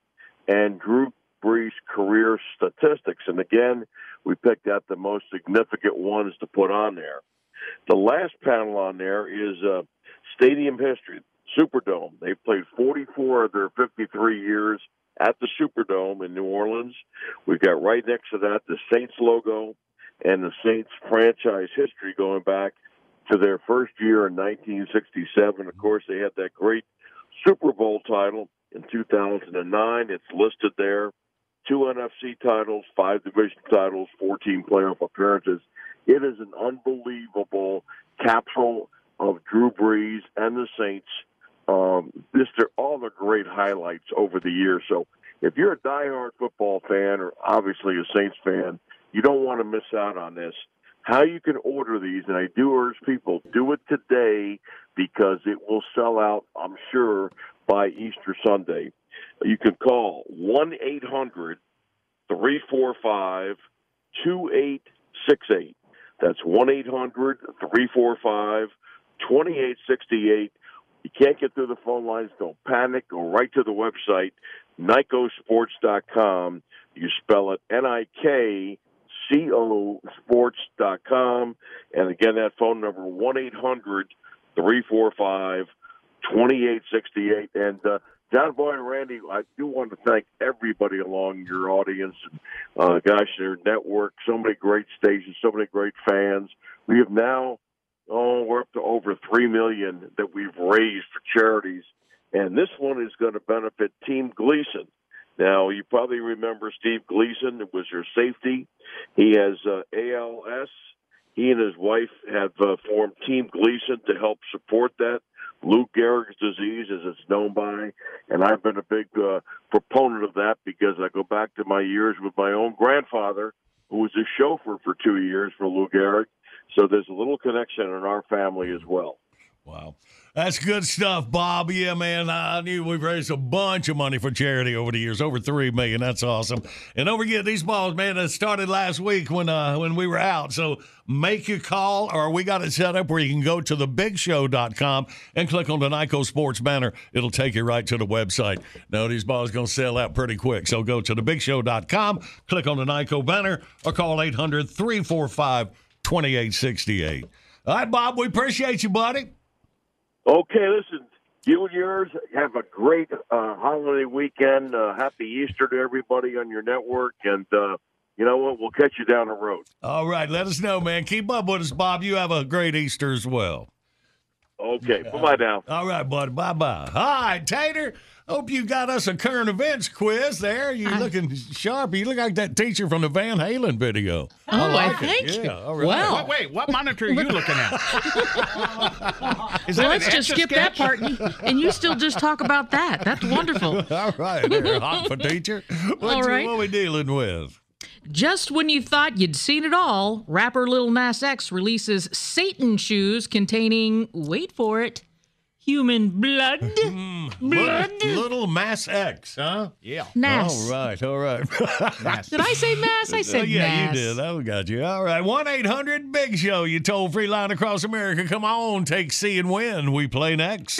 and Drew Brees' career statistics. And again, we picked out the most significant ones to put on there. The last panel on there is uh, stadium history, Superdome. They've played 44 of their 53 years at the Superdome in New Orleans. We've got right next to that the Saints logo and the Saints franchise history going back to their first year in 1967. Of course, they had that great Super Bowl title in 2009. It's listed there. Two NFC titles, five division titles, 14 playoff appearances. It is an unbelievable capsule of Drew Brees and the Saints. Um, this are all the great highlights over the years. So if you're a diehard football fan or obviously a Saints fan, you don't want to miss out on this. How you can order these, and I do urge people, do it today because it will sell out, I'm sure, by Easter Sunday. You can call 1 800 345 2868. That's 1 800 345 2868. You can't get through the phone lines, don't panic. Go right to the website, NIKCOsports.com. You spell it N I K C O Sports.com. And again, that phone number, 1 800 345 2868. And uh, John Boy and Randy, I do want to thank everybody along your audience. Uh, gosh, their network, so many great stations, so many great fans. We have now, oh, we're up to over three million that we've raised for charities, and this one is going to benefit Team Gleason. Now, you probably remember Steve Gleason it was your safety. He has uh, ALS. He and his wife have uh, formed Team Gleason to help support that. Lou Gehrig's disease, as it's known by, and I've been a big uh, proponent of that because I go back to my years with my own grandfather, who was a chauffeur for two years for Lou Gehrig. So there's a little connection in our family as well. Wow. That's good stuff, Bob. Yeah, man. I knew we've raised a bunch of money for charity over the years, over three million. That's awesome. And don't forget these balls, man. That started last week when uh, when we were out. So make your call, or we got it set up where you can go to thebigshow.com and click on the Nikco Sports banner. It'll take you right to the website. Now these balls to sell out pretty quick. So go to thebigshow.com, click on the Nyco banner, or call 800 345 2868. All right, Bob. We appreciate you, buddy. Okay, listen, you and yours have a great uh, holiday weekend. Uh, happy Easter to everybody on your network, and uh, you know what? We'll catch you down the road. All right, let us know, man. Keep up with us, Bob. You have a great Easter as well. Okay, bye bye now. All right, buddy. Bye bye. Hi, Tater. Hope you got us a current events quiz there. You looking sharp. You look like that teacher from the Van Halen video. Oh, I like it. thank you. Yeah, all right. Wow. Wait, wait, what monitor are you looking at? Is well, let's just skip that part, and, and you still just talk about that. That's wonderful. All right, there, hot for teacher. What, All you- right. what we dealing with? Just when you thought you'd seen it all, rapper Lil Nas X releases Satan shoes containing, wait for it, human blood. Hmm. blood. Little, little Mass X, huh? Yeah. Nas. All right, all right. Did I say mass? I said Oh, yeah, Nas. you did. I got you. All right. 1 800 Big Show, you toll free line across America. Come on, take C and win. We play next.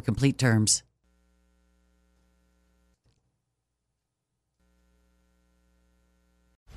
complete terms.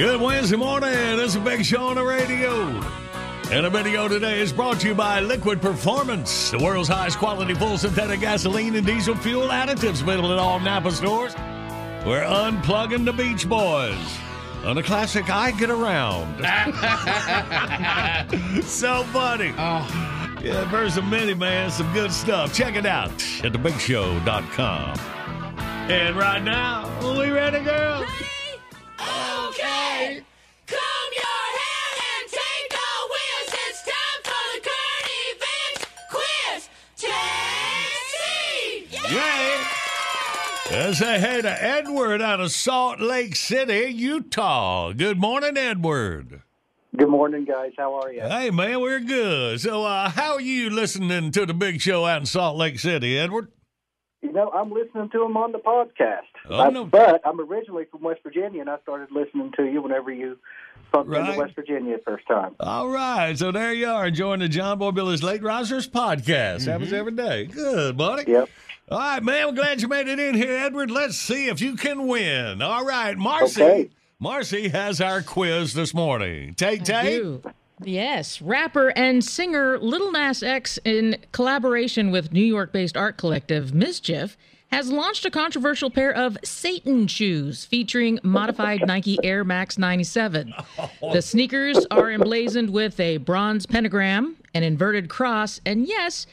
Good Wednesday morning. This is Big Show on the radio. And a video today is brought to you by Liquid Performance, the world's highest quality full synthetic gasoline and diesel fuel additives available at all Napa stores. We're unplugging the Beach Boys on the classic I Get Around. so funny. Oh. Yeah, there's a mini, man. Some good stuff. Check it out at thebigshow.com. And right now, we ready, girls? Oh. Okay. Comb your hair and take the wheels. It's time for the current events quiz. Tasty! Yeah. Let's say hey to Edward out of Salt Lake City, Utah. Good morning, Edward. Good morning, guys. How are you? Hey, man, we're good. So, uh, how are you listening to the big show out in Salt Lake City, Edward? You know, I'm listening to them on the podcast. Oh, I- no. But I'm originally from West Virginia, and I started listening to you whenever you bumped Right. into West Virginia the first time. All right. So, there you are, enjoying the John Boy Billy's Late Risers podcast. Happens every day. Good, buddy. Mm-hmm. Yep. All right, man. We're glad you made it in here, Edward. Let's see if you can win. All right, Marcy. Okay. Marcy has our quiz this morning. Take, I take. Yes, rapper and singer Lil Nas X, in collaboration with New York based art collective MSCHF, has launched a controversial pair of Satan shoes featuring modified Nike Air Max 97. The sneakers are emblazoned with a bronze pentagram, an inverted cross, and yes,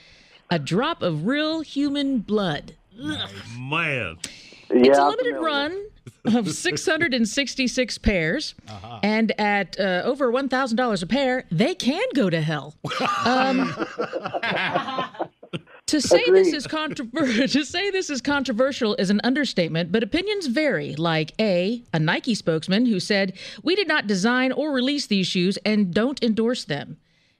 a drop of real human blood. Ugh. Man. It's Yeah, a I'm limited familiar. run of 666 pairs, and at uh, over $1,000 a pair, they can go to hell. Um, to say this is controversial, to say this is controversial is an understatement, but opinions vary. Like a a Nike spokesman who said, "We did not design or release these shoes and don't endorse them."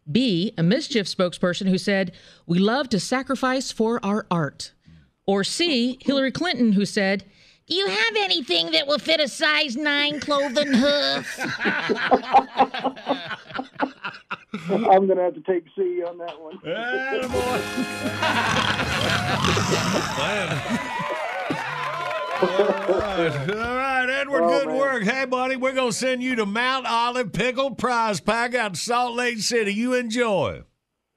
B, a MSCHF spokesperson who said, "We love to sacrifice for our art." Or C, Hillary Clinton who said, Do you have anything that will fit a size 9 clothing hoof? I'm going to have to take C on that one. All right, All right, Edward, Oh, good man. work. Hey, buddy, we're going to send you to Mount Olive Pickle Prize Pack out in Salt Lake City. You enjoy.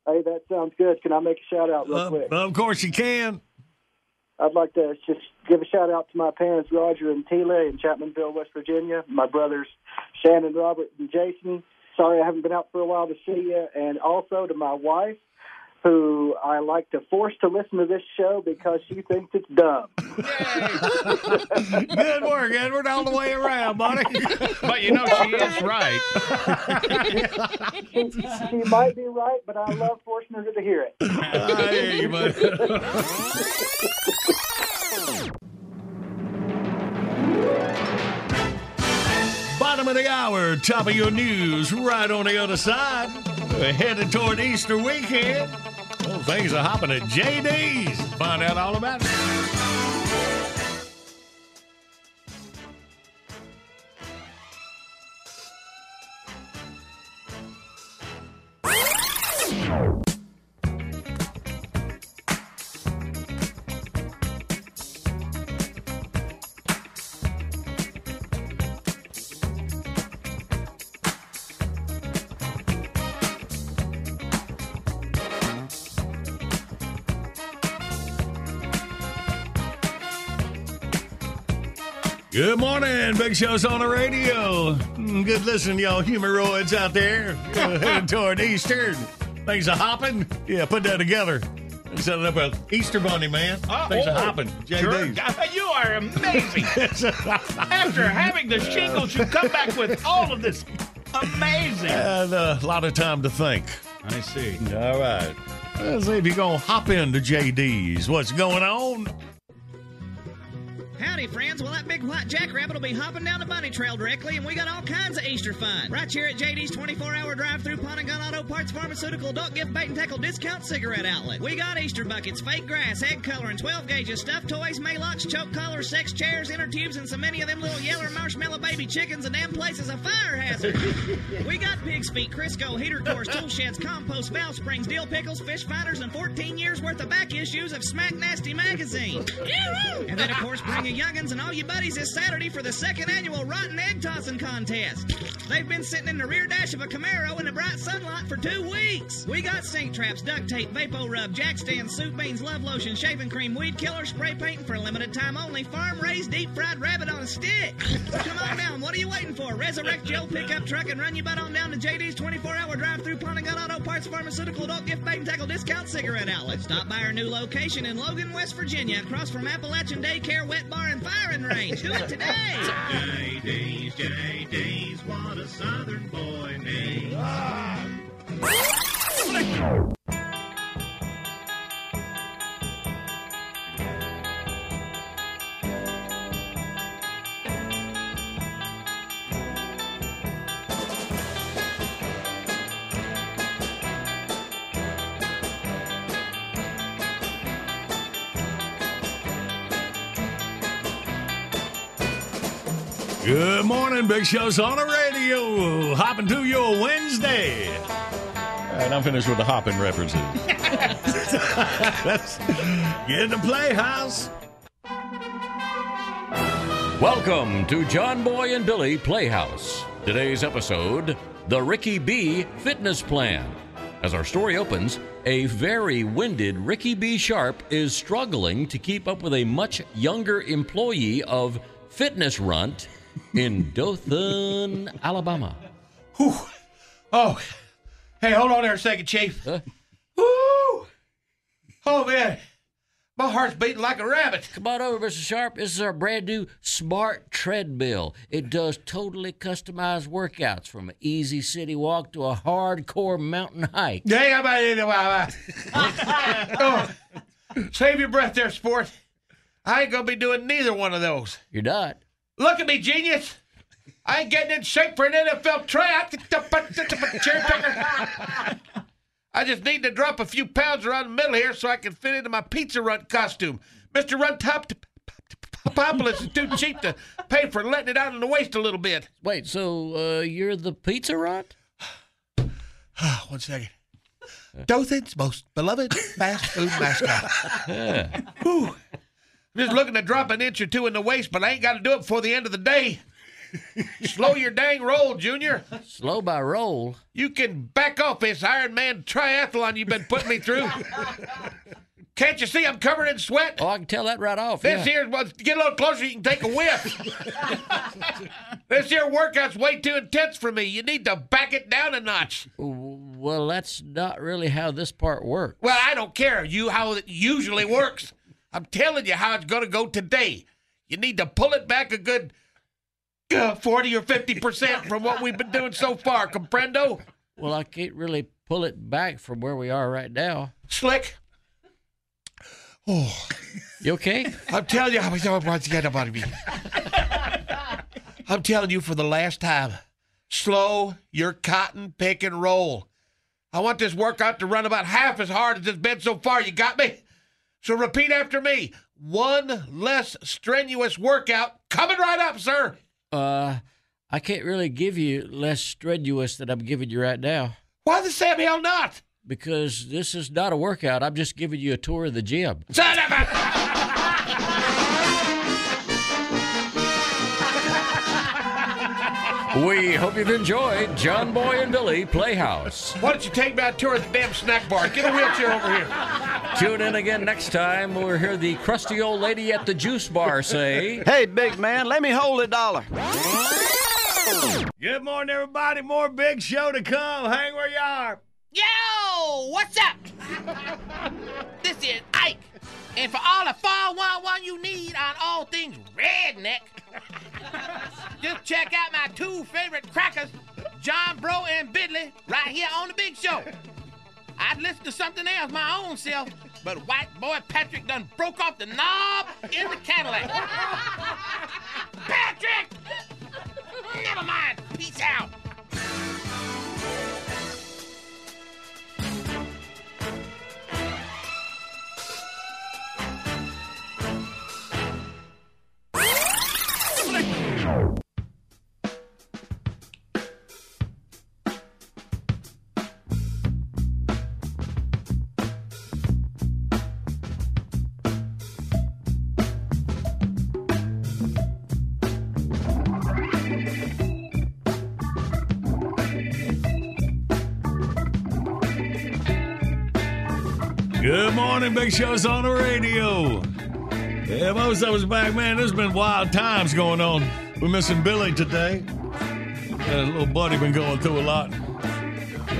Hey, that sounds good. Can I make a shout out real Uh, quick? of course you can. I'd like to just give a shout out to my parents, Roger and Tila in Chapmanville, West Virginia. My brothers, Shannon, Robert, and Jason. Sorry I haven't been out for a while to see you. And also to my wife, who I like to force to listen to this show because she thinks it's dumb. Good work, Edward, all the way around, buddy. But you know she is right. she, she might be right, but I love forcing her to hear it. I hear you, buddy. Bottom of the hour, top of your news, right on the other side. We're headed toward Easter weekend. Well, things are hopping at JD's. Find out all about it. Good morning. Big Show's on the radio. Mm, Good listening, y'all humoroids out there. Uh, heading toward Easter. Things are hopping. Yeah, put that together. Set it up a Easter bunny, man. Things are hopping. Sure. JD's. You are amazing. After having the shingles, you come back with all of this amazing. And uh, a lot of time to think. I see. All right. Let's see if you're going to hop into JD's. What's going on? Howdy, friends. Well, that big white jackrabbit will be hopping down the bunny trail directly, and we got all kinds of Easter fun. Right here at JD's 24 hour drive through Pawn and Gun Auto Parts Pharmaceutical Adult Gift Bait and Tackle Discount Cigarette Outlet. We got Easter buckets, fake grass, egg coloring, 12 gauges, stuffed toys, maylocks, choke collars, sex chairs, inner tubes, and so many of them little yeller marshmallow baby chickens. A damn place is a fire hazard. we got pig's feet, Crisco, heater cores, tool sheds, compost, valve springs, dill pickles, fish finders, and 14 years worth of back issues of Smack Nasty magazine. and then, of course, bringing of youngins and all you buddies this Saturday for the second annual Rotten Egg Tossing Contest. They've been sitting in the rear dash of a Camaro in the bright sunlight for two weeks. We got sink traps, duct tape, Vapo Rub, jack stands, soup beans, love lotion, shaving cream, weed killer, spray painting for a limited time only, farm raised deep fried rabbit on a stick. Come on down, what are you waiting for? Resurrect Joe pickup truck and run you butt on down to JD's 24 hour drive through Pawn and Gun Auto Parts Pharmaceutical Adult Gift Bait and Tackle Discount Cigarette Outlet. Stop by our new location in Logan, West Virginia, across from Appalachian Daycare, Wet Bar, and Firing Range. Do it today. What a southern boy needs. Good morning, Big Show's on the radio. Hopping to your Wednesday. And I'm finished with the hopping references. Let's get in the playhouse. Welcome to John Boy and Billy Playhouse. Today's episode The Ricky B Fitness Plan. As our story opens, a very winded Ricky B. Sharp is struggling to keep up with a much younger employee of Fitness Runt in Dothan, Alabama. Whew. Oh, hey, hold on there a second, Chief. Woo! Oh, man. My heart's beating like a rabbit. Come on over, Mr. Sharp. This is our brand new smart treadmill. It does totally customized workouts from an easy city walk to a hardcore mountain hike. Hey, I'm out of oh, Save your breath there, sport. I ain't gonna be doing neither one of those. You're not. Look at me, genius. I ain't getting in shape for an NFL tryout. I just need to drop a few pounds around the middle here so I can fit into my pizza run costume. Mr. Run Top Populus is too cheap to pay for letting it out in the waist a little bit. Wait, so uh, you're the pizza rut? One second. Dothan's most beloved fast food mascot. Whew. I'm just looking to drop an inch or two in the waist, but I ain't got to do it before the end of the day. Slow your dang roll, Junior. Slow by roll. You can back off this Iron Man triathlon you've been putting me through. Can't you see I'm covered in sweat? Oh, I can tell that right off. This yeah. here, get a little closer, you can take a whiff. this here workout's way too intense for me. You need to back it down a notch. Well, that's not really how this part works. Well, I don't care you how it usually works. I'm telling you how it's going to go today. You need to pull it back a good uh, 40 or 50% from what we've been doing so far. Comprendo? Well, I can't really pull it back from where we are right now. Slick. Oh. You okay? I'm telling you, once again about me. I'm telling you for the last time, slow your cotton pick and roll. I want this workout to run about half as hard as it's been so far. You got me? So repeat after me. One less strenuous workout coming right up, sir. Uh, I can't really give you less strenuous than I'm giving you right now. Why the Sam hell not? Because this is not a workout. I'm just giving you a tour of the gym. Son of a... We hope you've enjoyed John Boy and Billy Playhouse. Why don't you take me on a tour of the damn snack bar? Get a wheelchair over here. Tune in again next time. We'll hear the crusty old lady at the juice bar say, Hey, big man, let me hold a dollar. Good morning, everybody. More Big Show to come. Hang where you are. Yo, what's up? this is Ike. And for all the 411 you need on all things redneck, just check out my two favorite crackers, John Bro and Bidley, right here on the Big Show. I'd listen to something else my own self, but white boy Patrick done broke off the knob in the Cadillac. Patrick! Never mind. Peace out. Morning, Big Show's on the radio. Yeah, most of us back, man. There's been wild times going on. We're missing Billy today. Little buddy been going through a lot.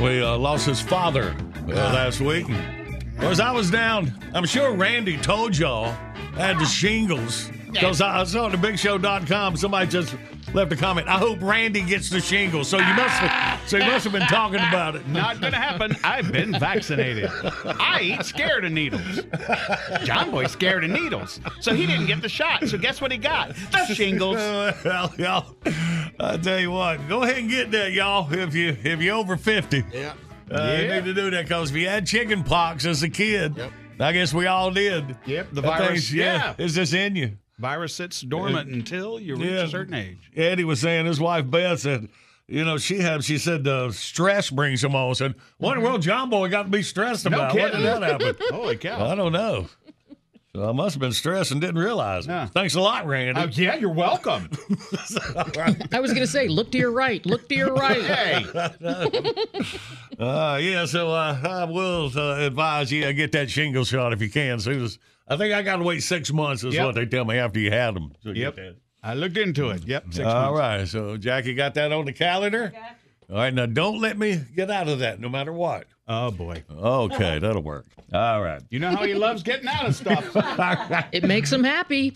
We uh, lost his father uh, last week. Of course, I was down. I'm sure Randy told y'all I had the shingles. Because I, I saw on the bigshow.com somebody just left a comment. I hope Randy gets the shingles. So you must have, so you must have been talking about it. Not gonna happen. I've been vaccinated. I ain't scared of needles. John Boy's scared of needles, so he didn't get the shot. So guess what he got? The shingles. well, y'all, I tell you what, go ahead and get that, y'all. If you if you're over fifty, yeah, uh, you need to do that because if you had chicken pox as a kid, Yep. I guess we all did. Yep, the That virus. thing's- yeah, is this in you? Virus sits dormant until you reach Yeah. a certain age. Eddie was saying his wife Beth said, you know, she had she said uh, stress brings them on. Said, what in the world, John Boy got to be stressed No about? What did kidding. that happen? Holy cow. I don't know. So I must have been stressed and didn't realize it. Thanks a lot, Randy. Oh, yeah, you're welcome. I was going to say, look to your right, look to your right. Uh, yeah, so uh, I will uh, advise you uh, get that shingle shot if you can. Soon as I think I got to wait six months is Yep. what they tell me after you had them. So Yep. I looked into it. Yep. Six All months. right, so Jackie got that on the calendar. All right, now don't let me get out of that, no matter what. Oh boy. Okay, that'll work. All right. You know how he loves getting out of stuff. It makes him happy.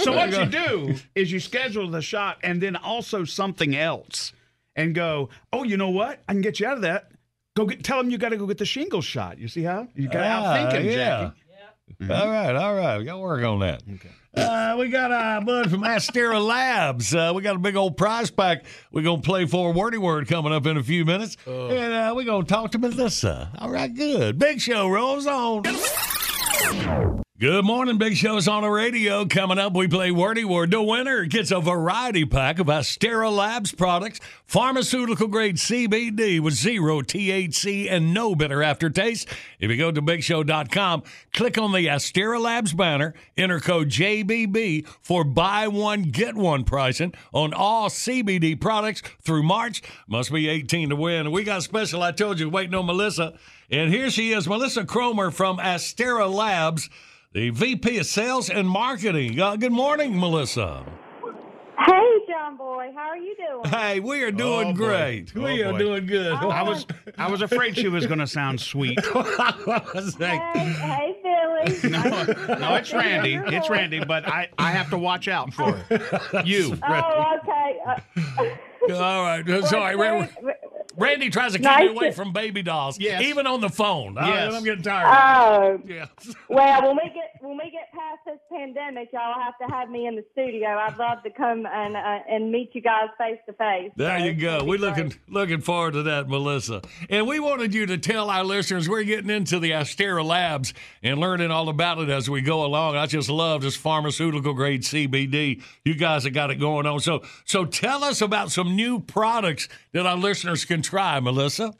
So what you do is you schedule the shot and then also something else, and go. Oh, you know what? I can get you out of that. Go get. Tell him you got to go get the shingle shot. You see how you got Ah, out thinking, yeah. Jackie. All right, all right. We got to work on that. Okay. Uh, we got a bud from Astera Labs. Uh, we got a big old prize pack. We're going to play for Wordy Word coming up in a few minutes. And uh, we're going to talk to Melissa. All right, good. Big show rolls on. Good morning, Big Show's on the radio. Coming up, we play Wordy Word. The winner gets a variety pack of Astera Labs products, pharmaceutical grade CBD with zero THC and no bitter aftertaste. If you go to BigShow.com, click on the Astera Labs banner, enter code JBB for buy one, get one pricing on all CBD products through March. Must be 18 to win. We got special, I told you, waiting on Melissa. And here she is, Melissa Cromer from Astera Labs the VP of Sales and Marketing. Uh, good morning, Melissa. Hey, John Boy, how are you doing? Hey, we are doing Oh, great. Oh, we are doing good. I was I was afraid she was going to sound sweet. Hey, hey, Billy. no, it's Randy. It's Randy, but I, I have to watch out for. You. Oh, okay. Uh, All right. Sorry. Ra- Randy tries to keep Nice me away to- from baby dolls, Yes. even on the phone. All right, Yes. I'm getting tired. Oh, yeah. well, when we get when we get past this pandemic, y'all have to have me in the studio. I'd love to come and uh, and meet you guys face to face. There you go. We're looking looking forward to that, Melissa. And we wanted you to tell our listeners we're getting into the Astera Labs and learning all about it as we go along. I just love this pharmaceutical grade CBD. You guys have got it going on. So so tell us about some new products that our listeners can try, Melissa.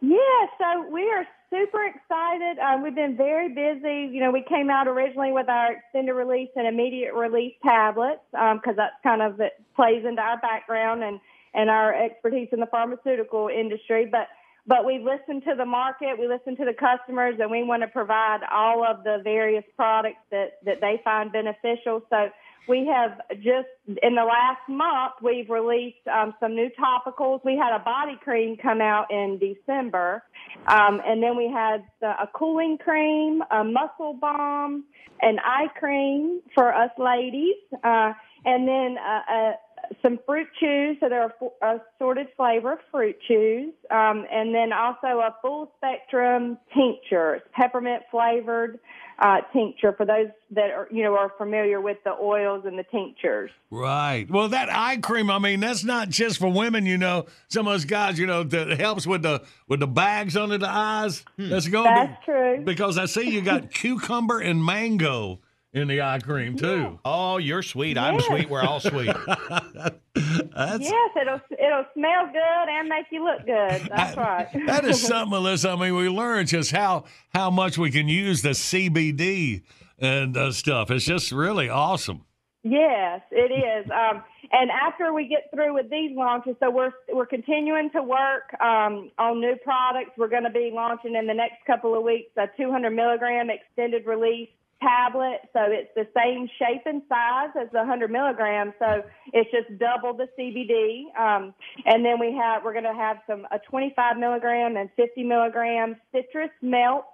Yeah, so we are super excited. Um, we've been very busy. You know, we came out originally with our extended release and immediate release tablets because that's kind of it plays into our background and and our expertise in the pharmaceutical industry. But but we listen to the market, we listen to the customers, and we want to provide all of the various products that that they find beneficial. So we have just in the last month we've released um, some new topicals. We had a body cream come out in December, um, and then we had a cooling cream, a muscle balm, an eye cream for us ladies, uh, and then uh, uh, some fruit chews. So there are fo- assorted flavor fruit chews, um, and then also a full spectrum tincture, peppermint flavored uh, tincture for those that are you know are familiar with the oils and the tinctures. Right. Well, that eye cream, I mean, that's not just for women, you know. Some of us guys, you know, that helps with the with the bags under the eyes. That's going Hmm. That's true. Because I see you got cucumber and mango in the eye cream too. Oh, you're sweet. I'm sweet. We're all sweet. That's yes, it'll it'll smell good and make you look good. That's right. that is something, Melissa. I mean, we learned just how how much we can use the CBD and uh, stuff. It's just really awesome. Yes, it is. Um, and after we get through with these launches, so we're we're continuing to work um, on new products. We're going to be launching in the next couple of weeks a 200 milligram extended release tablet. So it's the same shape and size as the 100 milligrams. So it's just double the CBD. Um, and then we have we're going to have some a 25 milligram and 50 milligram citrus melt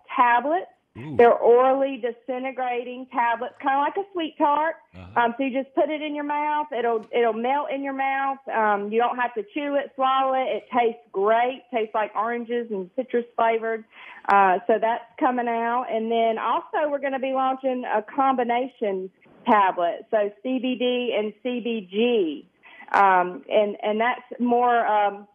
They're orally disintegrating tablets, kind of like a sweet tart. Um, so you just put it in your mouth. It'll it'll melt in your mouth. Um, you don't have to chew it, swallow it. It tastes great. Tastes like oranges and citrus flavored. Uh, so that's coming out. And then also we're going to be launching a combination tablet. So CBD and CBG. Um, and and that's more. Um,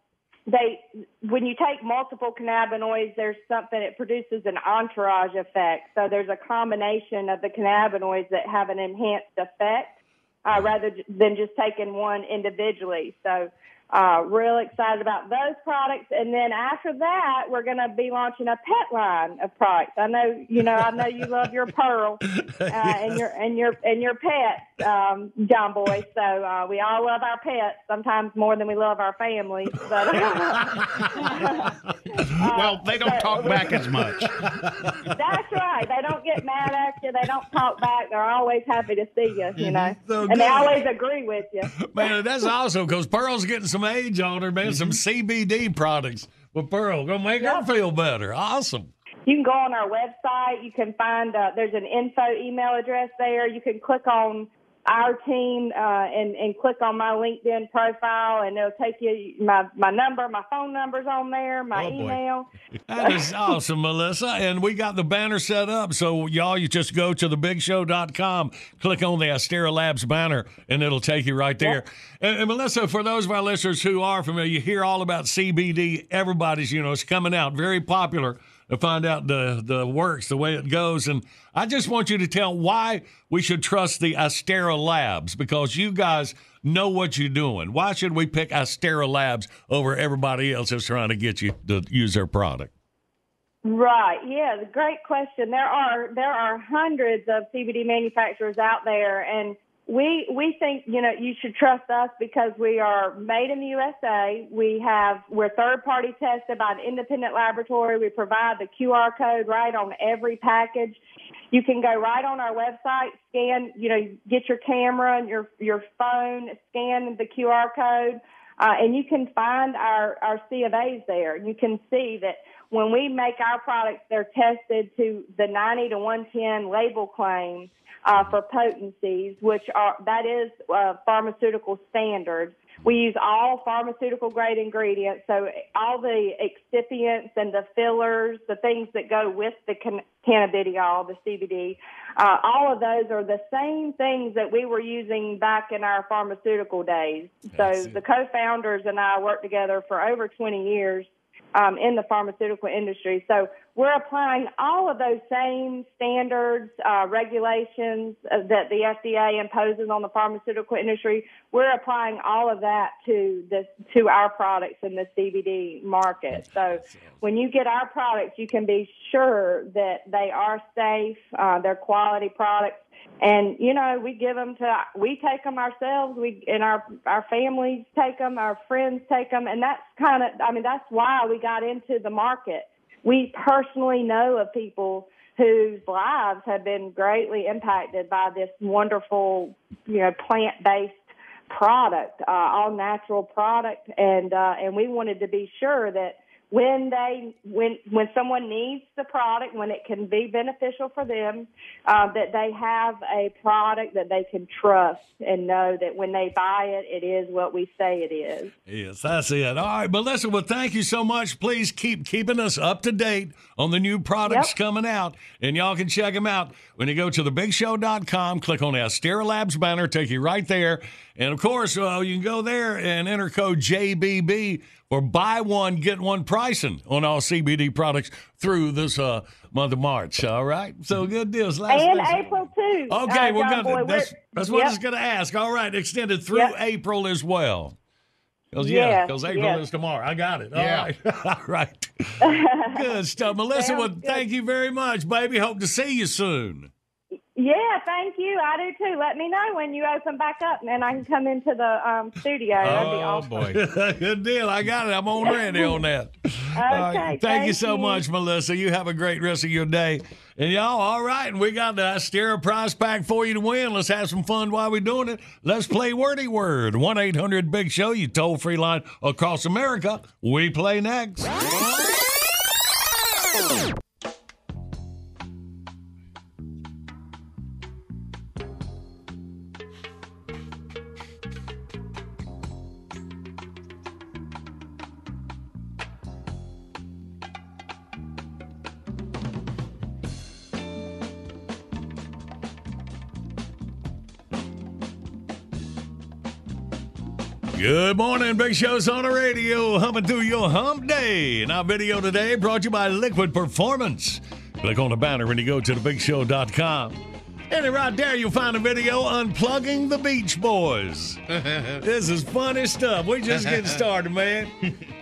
they when you take multiple cannabinoids, there's something it produces an entourage effect. So there's a combination of the cannabinoids that have an enhanced effect uh, rather than just taking one individually. So uh, real excited about those products. And then after that, we're going to be launching a pet line of products. I know, you know, I know you love your Pearl uh, and your and your and your pets, um, John Boy. So uh, we all love our pets, sometimes more than we love our families. But well, they don't talk back as much. that's right. They don't get mad at you. They don't talk back. They're always happy to see you. You know, So and they always agree with you. Man, that's awesome because Pearl's getting some age on her, man. Some CBD products with Pearl. Gonna make her feel better. Awesome. You can go on our website. You can find uh, there's an info email address there. You can click on our team uh, and and click on my LinkedIn profile, and it'll take you my my number, my phone number's on there, my Oh, email. That is awesome, Melissa. And we got the banner set up. So, y'all, you just go to thebigshow.com, click on the Astera Labs banner, and it'll take you right there. And, and Melissa, for those of our listeners who are familiar, you hear all about CBD. Everybody's, you know, it's coming out, very popular to find out the, the works, the way it goes. And I just want you to tell why we should trust the Astera Labs because you guys know what you're doing. Why should we pick Astera Labs over everybody else that's trying to get you to use their product? Right. Yeah, great question. There are there are hundreds of CBD manufacturers out there and we we think, you know, you should trust us because we are made in the USA. We have we're third party tested by an independent laboratory. We provide the QR code right on every package. You can go right on our website, scan, you know, get your camera and your your phone, scan the QR code, uh, and you can find our our C of A's there. You can see that when we make our products, they're tested to the 90 to 110 label claim uh, for potencies, which are that is uh, pharmaceutical standard. We use all pharmaceutical grade ingredients, so all the excipients and the fillers, the things that go with the can- cannabidiol, the CBD, uh, all of those are the same things that we were using back in our pharmaceutical days. So the co-founders and I worked together for over 20 years um, in the pharmaceutical industry. So we're applying all of those same standards, uh, regulations uh, that the FDA imposes on the pharmaceutical industry. We're applying all of that to the to our products in the CBD market. So when you get our products, you can be sure that they are safe, uh, they're quality products. And you know, we give them to we take them ourselves. We and our our families take them, our friends take them, and that's kind of I mean that's why we got into the market. We personally know of people whose lives have been greatly impacted by this wonderful, you know, plant based product, uh, all natural product, and uh, and we wanted to be sure that when they when when someone needs the product, when it can be beneficial for them, uh, that they have a product that they can trust and know that when they buy it, it is what we say it is. Yes, that's it. All right, Melissa. Well, thank you so much. Please keep keeping us up to date on the new products Yep. coming out, and y'all can check them out when you go to thebigshow.com. Click on the Astera Labs banner, take you right there, and of course, uh, you can go there and enter code JBB for buy one get one pricing on all CBD products through this uh, month of March. All right, so good deals. Last and listen. April too. Okay, uh, we're John gonna. Boy, that's we're- that's what I was gonna ask. All right, extended through Yep. April as well. Because yeah, Yes, because April yes. is tomorrow. I got it. All Yeah. right, all right. Good stuff, Melissa. Well, thank you very much, baby. Hope to see you soon. Yeah, thank you. I do too. Let me know when you open back up, and I can come into the um, studio. That'd be Oh awesome. boy, good deal. I got it. I'm on ready on that. All right. Okay, Thank, you so you. much, Melissa. You have a great rest of your day. And y'all, all right. And we got the Astera prize pack for you to win. Let's have some fun while we're doing it. Let's play Wordy Word. 1 800 Big Show, you toll free line across America. We play next. Good morning, Big Show's on the radio, humming through your hump day. And our video today brought to you by Liquid Performance. Click on the banner when you go to thebigshow.com. And right there, you'll find a video unplugging the Beach Boys. this is funny stuff. We just getting started, man.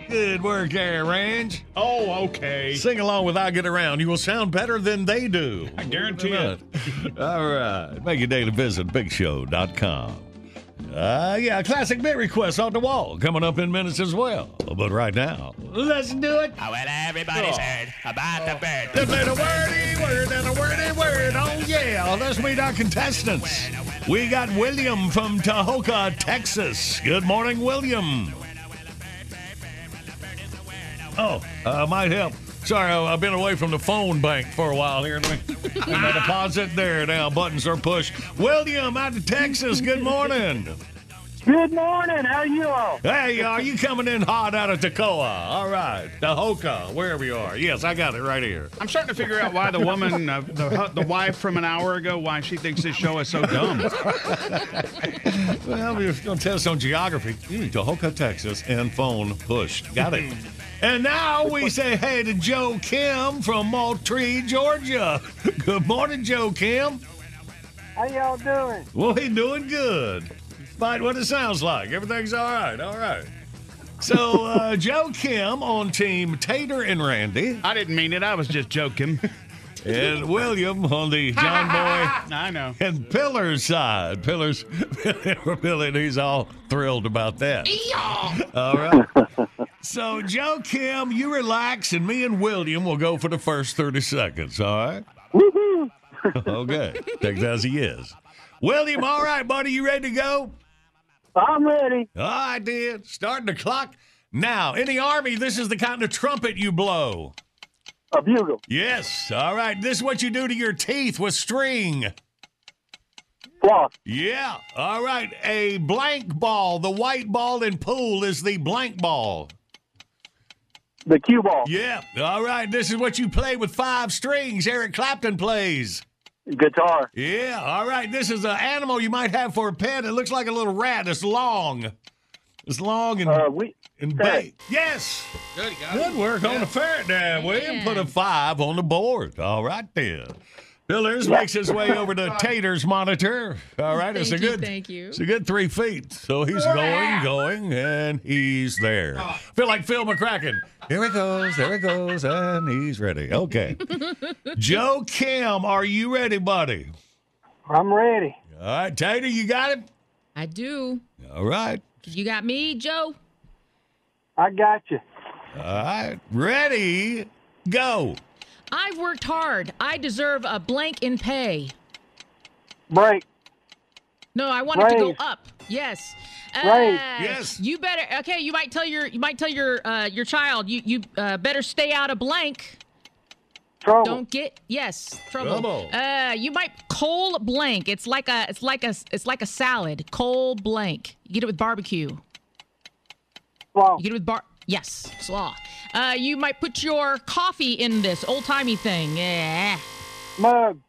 Good work there, Range. Oh, okay. Sing along with I Get Around. You will sound better than they do. I guarantee it. All right. Make your daily visit, bigshow.com. Uh, yeah, classic bit request on the wall coming up in minutes as well. But right now, let's do it. Oh, well, everybody's Oh. heard about the bird. Let's play the wordy word and a wordy word. Oh, yeah. Let's meet our contestants. We got William from Tahoka, Texas. Good morning, William. Oh, uh, might help. Sorry, I- I've been away from the phone bank for a while here. Let me get my deposit there now. Buttons are pushed. William out of Texas. Good morning. Good morning. How are you all? Hey, are you coming in hot out of Toccoa? All right, Tahoka, wherever you are. Yes, I got it right here. I'm starting to figure out why the woman, uh, the, the wife from an hour ago, why she thinks this show is so dumb. Well, we're going to test on geography. Mm, Tahoka, Texas, and phone pushed. Got it. And now we say hey to Joe Kim from Moultrie, Georgia. Good morning, Joe Kim. How y'all doing? Well, he doing good. Despite what it sounds like. Everything's all right. All right. So, uh, Joe Kim on team Tater and Randy. I didn't mean it. I was just joking. And William on the John Boy I know. and Pillar's side. Pillars, Billy, and he's all thrilled about that. All right. So, Joe Kim, you relax, and me and William will go for the first 30 seconds. All right? Woohoo! Okay. Take as he is. William, all right, buddy, you ready to go? I'm ready. All right, then. Starting the clock now. In the Army, this is the kind of trumpet you blow. A bugle. Yes. All right. This is what you do to your teeth with string. Floss. Yeah. All right. A blank ball. The white ball in pool is the blank ball. The cue ball. Yeah. All right. This is what you play with five strings. Eric Clapton plays. Guitar. Yeah. All right. This is an animal you might have for a pet. It looks like a little rat. It's long. It's long and, Uh, we. and ferret. big. Yes. Good, you Good it. work on the ferret there, William. Put a five on the board. All right, then. Pillars makes his way over to Tater's monitor. All right, it's a Thank you, good, thank you. It's a good three feet. So he's going, going, and he's there. Feel like Phil McCracken. Here he goes, there he goes, and he's ready. Okay. Joe Kim, are you ready, buddy? I'm ready. All right, Tater, you got it. I do. All right, You got me, Joe? I got you. all right, ready, go. I've worked hard. I deserve a blank in pay. Break. No, I want it to go up. Yes. Uh, Raise. Yes. You better. Okay, you might tell your you might tell your uh, your child you you uh, better stay out of blank. Trouble. Don't get yes trouble. Trouble. Uh, you might coal blank. It's like a it's like a it's like a salad. Coal blank. You get it with barbecue. Slaw. You get it with bar. Yes, slaw. Uh, you might put your coffee in this old timey thing. Yeah. Mug.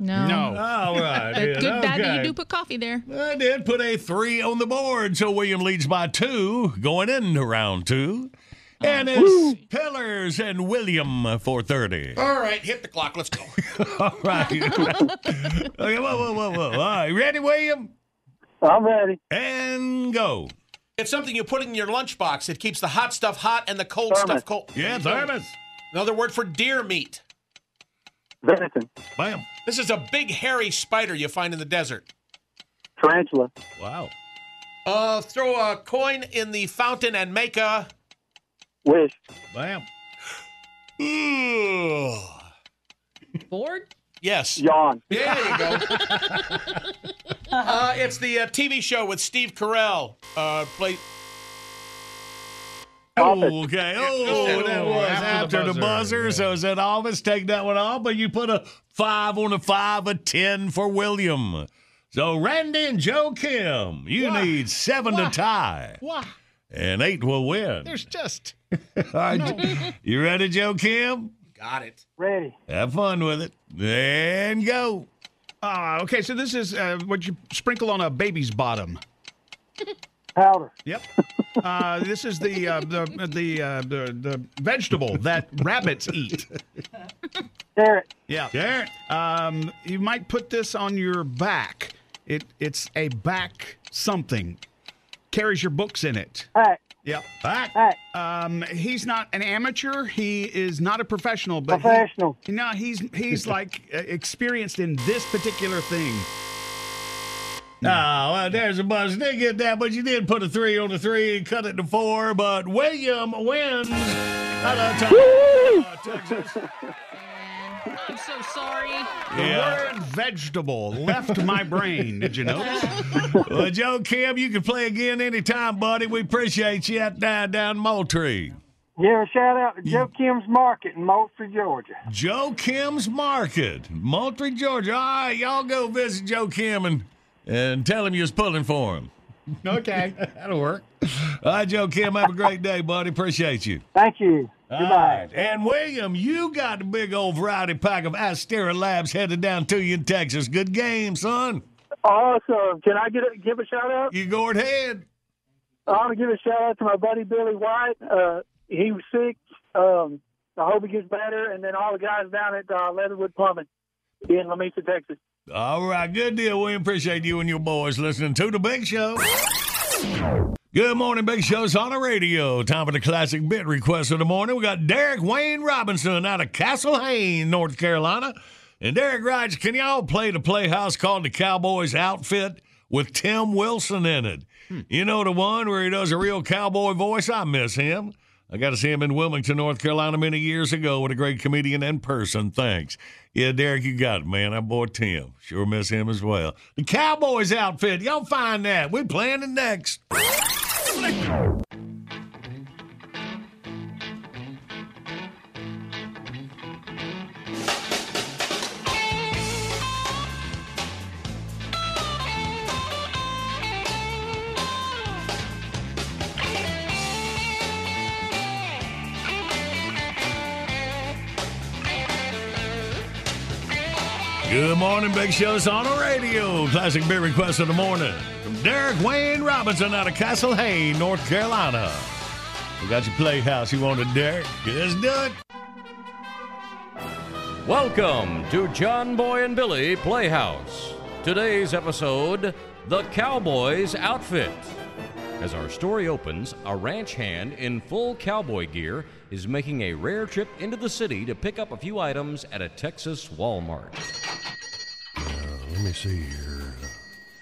No. No. All right. Good bad that okay. you do put coffee there. I did put a three on the board, so William leads by two going into round two. And it's Pillars and William for 30. All right, hit the clock. Let's go. All right. okay, whoa, whoa, whoa, whoa. All right, ready, William? I'm ready. And go. It's something you put in your lunchbox. It keeps the hot stuff hot and the cold Thermos. stuff cold. Yeah, thermos. Another word for deer meat. Venison. Bam. This is a big hairy spider you find in the desert. Tarantula. Wow. Uh, throw a coin in the fountain and make a. Wish. Bam. Board? Yes. Yawn. There you go. uh, it's the uh, TV show with Steve Carell. Uh, play. Oh, okay. Oh, that was after after, the the buzzer, buzzer. So is that Alvis take that one off? But you put a five on a five, a ten for William. So Randy and Joe Kim, you Why? need seven Why? to tie, Why? and eight will win. There's just. All right, you ready, Joe Kim? Got it. Ready. Have fun with it, and go. Uh, okay, so this is uh, what you sprinkle on a baby's bottom. Powder. Yep. Uh, this is the uh, the the, uh, the the vegetable that rabbits eat. Carrot. Yeah. Carrot. Um, you might put this on your back. It it's a back something. Carries your books in it. Hat. Yep. Back. Um, he's not an amateur. He is not a professional, but he- no, he's he's like uh, experienced in this particular thing. Oh, well, there's a buzz. Didn't get that, but you did put a three on the three and cut it to four. But William wins. Out of time. Uh, Texas. I'm so sorry. The word vegetable left my brain. Did you notice? Well, Joe Kim, you can play again anytime, buddy. We appreciate you at down down Moultrie. Yeah, shout out to Joe Kim's Market in Moultrie, Georgia. Joe Kim's Market, Moultrie, Georgia. All right, y'all go visit Joe Kim and, and tell him you was pulling for him. Okay. That'll work. All right, Joe Kim, have a great day, buddy. Appreciate you. Thank you. Goodbye. right. And William, you got the big old variety pack of Astera Labs headed down to you in Texas. Good game, son. Awesome. Can I get a, give a shout out? You go ahead. I want to give a shout out to my buddy Billy White. Uh, he was sick. Um, I hope he gets better. And then all the guys down at uh, Leatherwood Plumbing in Lamesa, Texas. All right, good deal. We appreciate you and your boys listening to the Big Show. Good morning, Big Show's on the radio. Time for the classic bit request of the morning. We got Derek Wayne Robinson out of Castle Hayne, North Carolina. And Derek writes, Can y'all play the playhouse called the Cowboys Outfit with Tim Wilson in it? Hmm. You know the one where he does a real cowboy voice? I miss him. I got to see him in Wilmington, North Carolina, many years ago with a great comedian in person. Thanks. Yeah, Derek, you got it, man. That boy Tim. Sure miss him as well. The Cowboys outfit. Y'all find that. We playing it next. Slick! Good morning, Big Show's on the radio. Classic beer request of the morning from Derek Wayne Robinson out of Castle Hayne, North Carolina. We got your playhouse. You wanted, Derek? Let's do it. Welcome to John Boy and Billy Playhouse. Today's episode The Cowboy's Outfit. As our story opens, a ranch hand in full cowboy gear is making a rare trip into the city to pick up a few items at a Texas Walmart. Let me see here. Uh,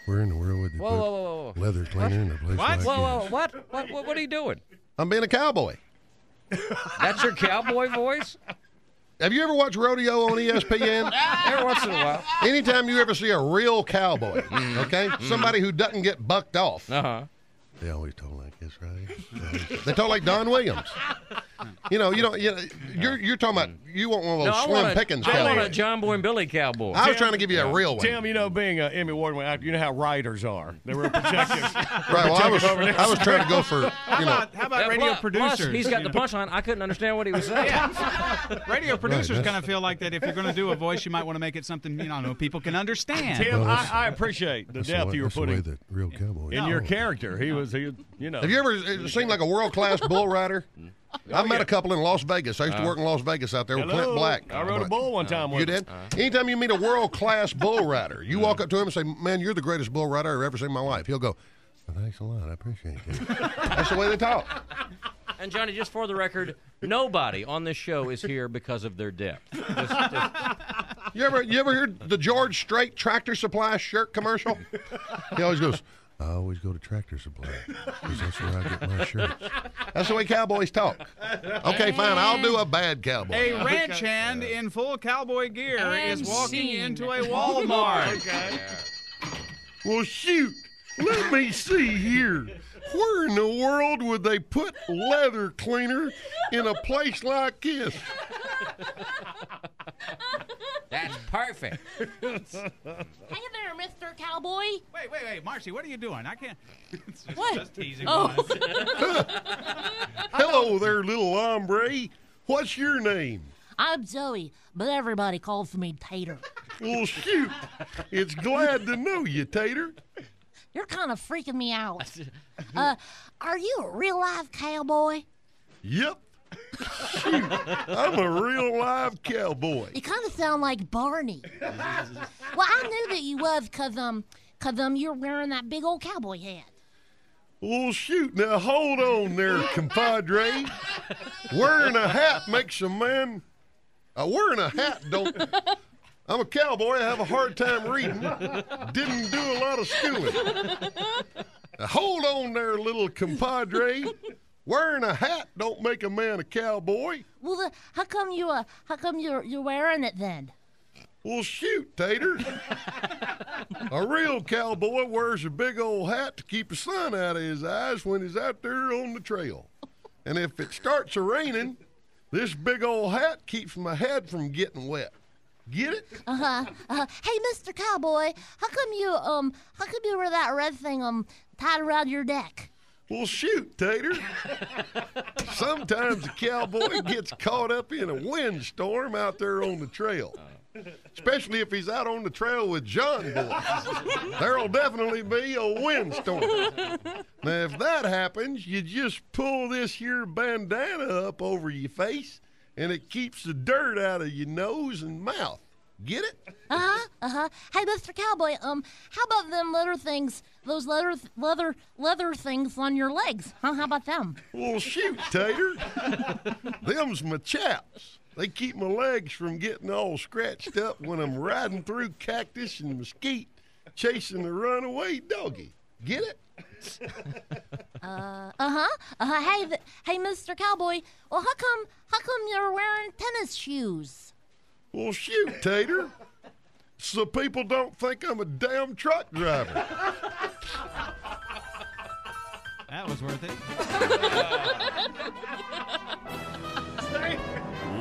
Where in the world would you Whoa, put whoa, whoa, whoa. leather cleaner in a place like Whoa, whoa, this? what? What, what? What are you doing? I'm being a cowboy. That's your cowboy voice? Have you ever watched rodeo on ESPN? Every once in a while. Anytime you ever see a real cowboy, okay, somebody who doesn't get bucked off, uh-huh. They always talk like this, right? they talk like Don Williams. You know, you don't. You know, you're you're talking about you want one of those I Slim want, a, Pickens I want a cowboys. John Boy and Billy cowboy. I was trying to give you a real one. Tim, you know, being an Emmy Award winner, you know how writers are. They were protective. Right. Well, I was I was trying to go for you know. How about Yeah, radio plus- producers? plus, he's got the punchline. I couldn't understand what he was saying. radio producers that's- kind of feel like that if you're going to do a voice, you might want to make it something you know people can understand. Tim, Well, I, I appreciate the depth you were that's the putting real cowboys. in your character. He was, he, you know. Have you ever seen like a world class bull rider? I met a couple in Las Vegas. I used to Uh, work in Las Vegas out there with hello. Clint Black. I rode a bull one time You with did? him. Anytime you meet a world class bull rider, you walk up to him and say, "Man, you're the greatest bull rider I've ever seen in my life." He'll go, well, "Thanks a lot. I appreciate it." That's the way they talk. And Johnny, just for the record, nobody on this show is here because of their depth. Just- just- You ever you ever hear the George Strait Tractor Supply shirt commercial? He always goes, I always go to Tractor Supply because that's where I get my shirts. That's the way cowboys talk. Okay, fine. I'll do a bad cowboy. A ranch hand in full cowboy gear And is walking scene. into a Walmart. Okay. Well, shoot. Let me see here. Where in the world would they put leather cleaner in a place like this? That's perfect. Hey there, Mr. Cowboy. Wait, wait, wait, Marcy, what are you doing? I can't. It's just, What? Just teasing. Oh. Hello there, little hombre. What's your name? I'm Zoe, but everybody calls me Tater. Well, shoot. It's glad to know you, Tater. You're kind of freaking me out. Uh, are you a real live cowboy? Yep. Shoot. I'm a real live cowboy. You kind of sound like Barney. well, I knew that you was cause um, cause um, you're wearing that big old cowboy hat. Well, shoot. Now, hold on there, compadre. Wearing a hat makes a man. Uh, wearing a hat don't. I'm a cowboy. I have a hard time reading. Didn't do a lot of schooling. Now, hold on there, little compadre. Wearing a hat don't make a man a cowboy. Well, the, how come you uh, how come you're you're wearing it then? Well, shoot, Tater. a real cowboy wears a big old hat to keep the sun out of his eyes when he's out there on the trail. And if it starts a raining, this big old hat keeps my head from getting wet. Get it? Uh huh. Uh-huh. hey, Mr. Cowboy, how come you um how come you wear that red thing um tied around your neck? Well, shoot, Tater. Sometimes a cowboy gets caught up in a windstorm out there on the trail. Especially if he's out on the trail with John Boy. There'll definitely be a windstorm. Now, if that happens, you just pull this here bandana up over your face, and it keeps the dirt out of your nose and mouth. Get it? Uh huh. Uh huh. Hey, Mr. Cowboy, um, how about them leather things? Those leather leather leather things on your legs? Huh? How about them? Well, shoot, Tater. Them's my chaps. They keep my legs from getting all scratched up when I'm riding through cactus and mesquite chasing a runaway doggy. Get it? Uh huh. Uh huh. Hey, th- hey, Mr. Cowboy. Well, how come how come you're wearing tennis shoes? Well, shoot, Tater. So people don't think I'm a damn truck driver. That was worth it.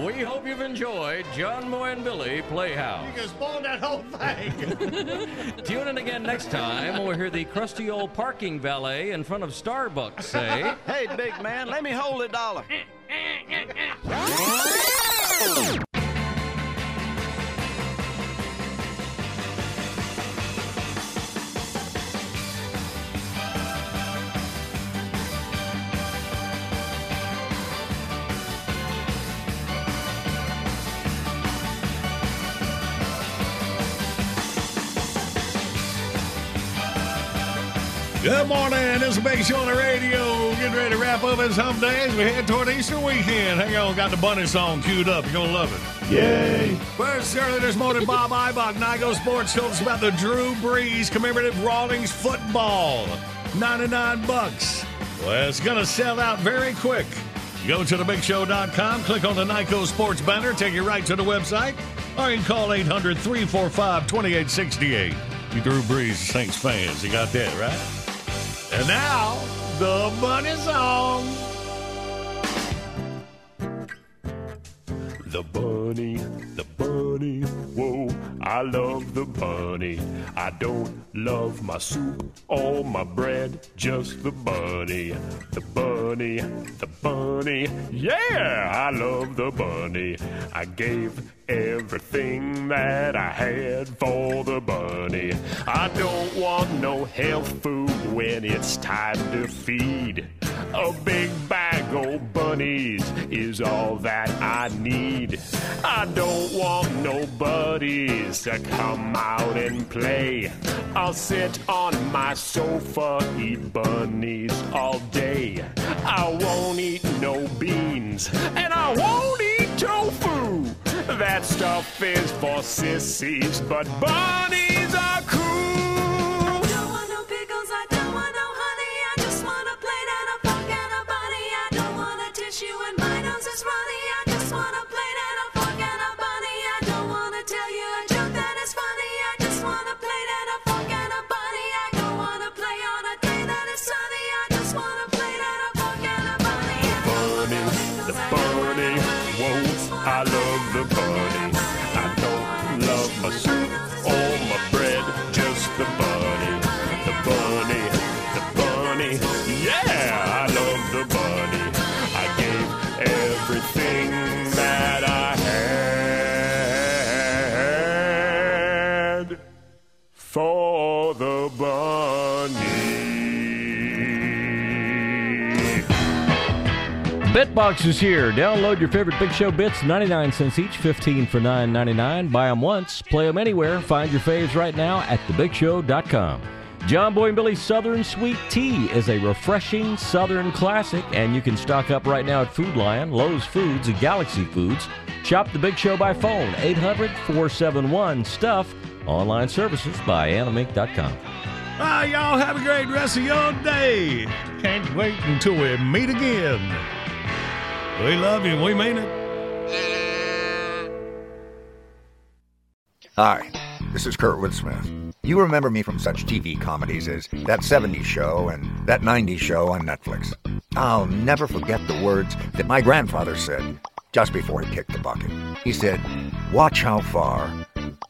We hope you've enjoyed John Boy and Billy Playhouse. You can spoiled that whole thing. Tune in again next time when we hear the crusty old parking valet in front of Starbucks say, Hey, big man, let me hold a dollar. Good morning. This is Big Show on the radio. Getting ready to wrap up as hump day as we head toward Easter weekend. Hang on, got the bunny song queued up. You're going to love it. Yay. First, early this morning, Bob Ibach, Nikco Sports, told us about the Drew Brees commemorative Rawlings football. 99 bucks. Well, it's going to sell out very quick. Go to thebigshow.com, click on the Nikco Sports banner, take you right to the website, or you can call 800 345 2868. You Drew Brees Saints fans, you got that, right? And now, the bunny song. The bunny, the bunny, whoa, I love the bunny. I don't love my soup or my bread, just the bunny. The bunny, the bunny, yeah, I love the bunny. I gave everything that I had for the bunny. I don't want no health food when it's time to feed. A big bag of bunnies is all that I need. I don't want no buddies to come out and play. I'll sit on my sofa, eat bunnies all day. I won't eat no beans, and I won't eat tofu. That stuff is for sissies, but bunnies are cool. Bitbox is here. Download your favorite Big Show bits, 99 cents each, 15 for 9.99. Buy them once, play them anywhere. Find your faves right now at thebigshow.com. John Boy and Billy's Southern Sweet Tea is a refreshing Southern classic, and you can stock up right now at Food Lion, Lowe's Foods, and Galaxy Foods. Shop the Big Show by phone, 800 471 STUFF. Online services by animink.com. Ah, y'all have a great rest of your day. Can't wait until we meet again. We love you. We mean it. Hi, this is Kurtwood Smith. You remember me from such TV comedies as That 70s Show and That 90s Show on Netflix. I'll never forget the words that my grandfather said just before he kicked the bucket. He said, Watch how far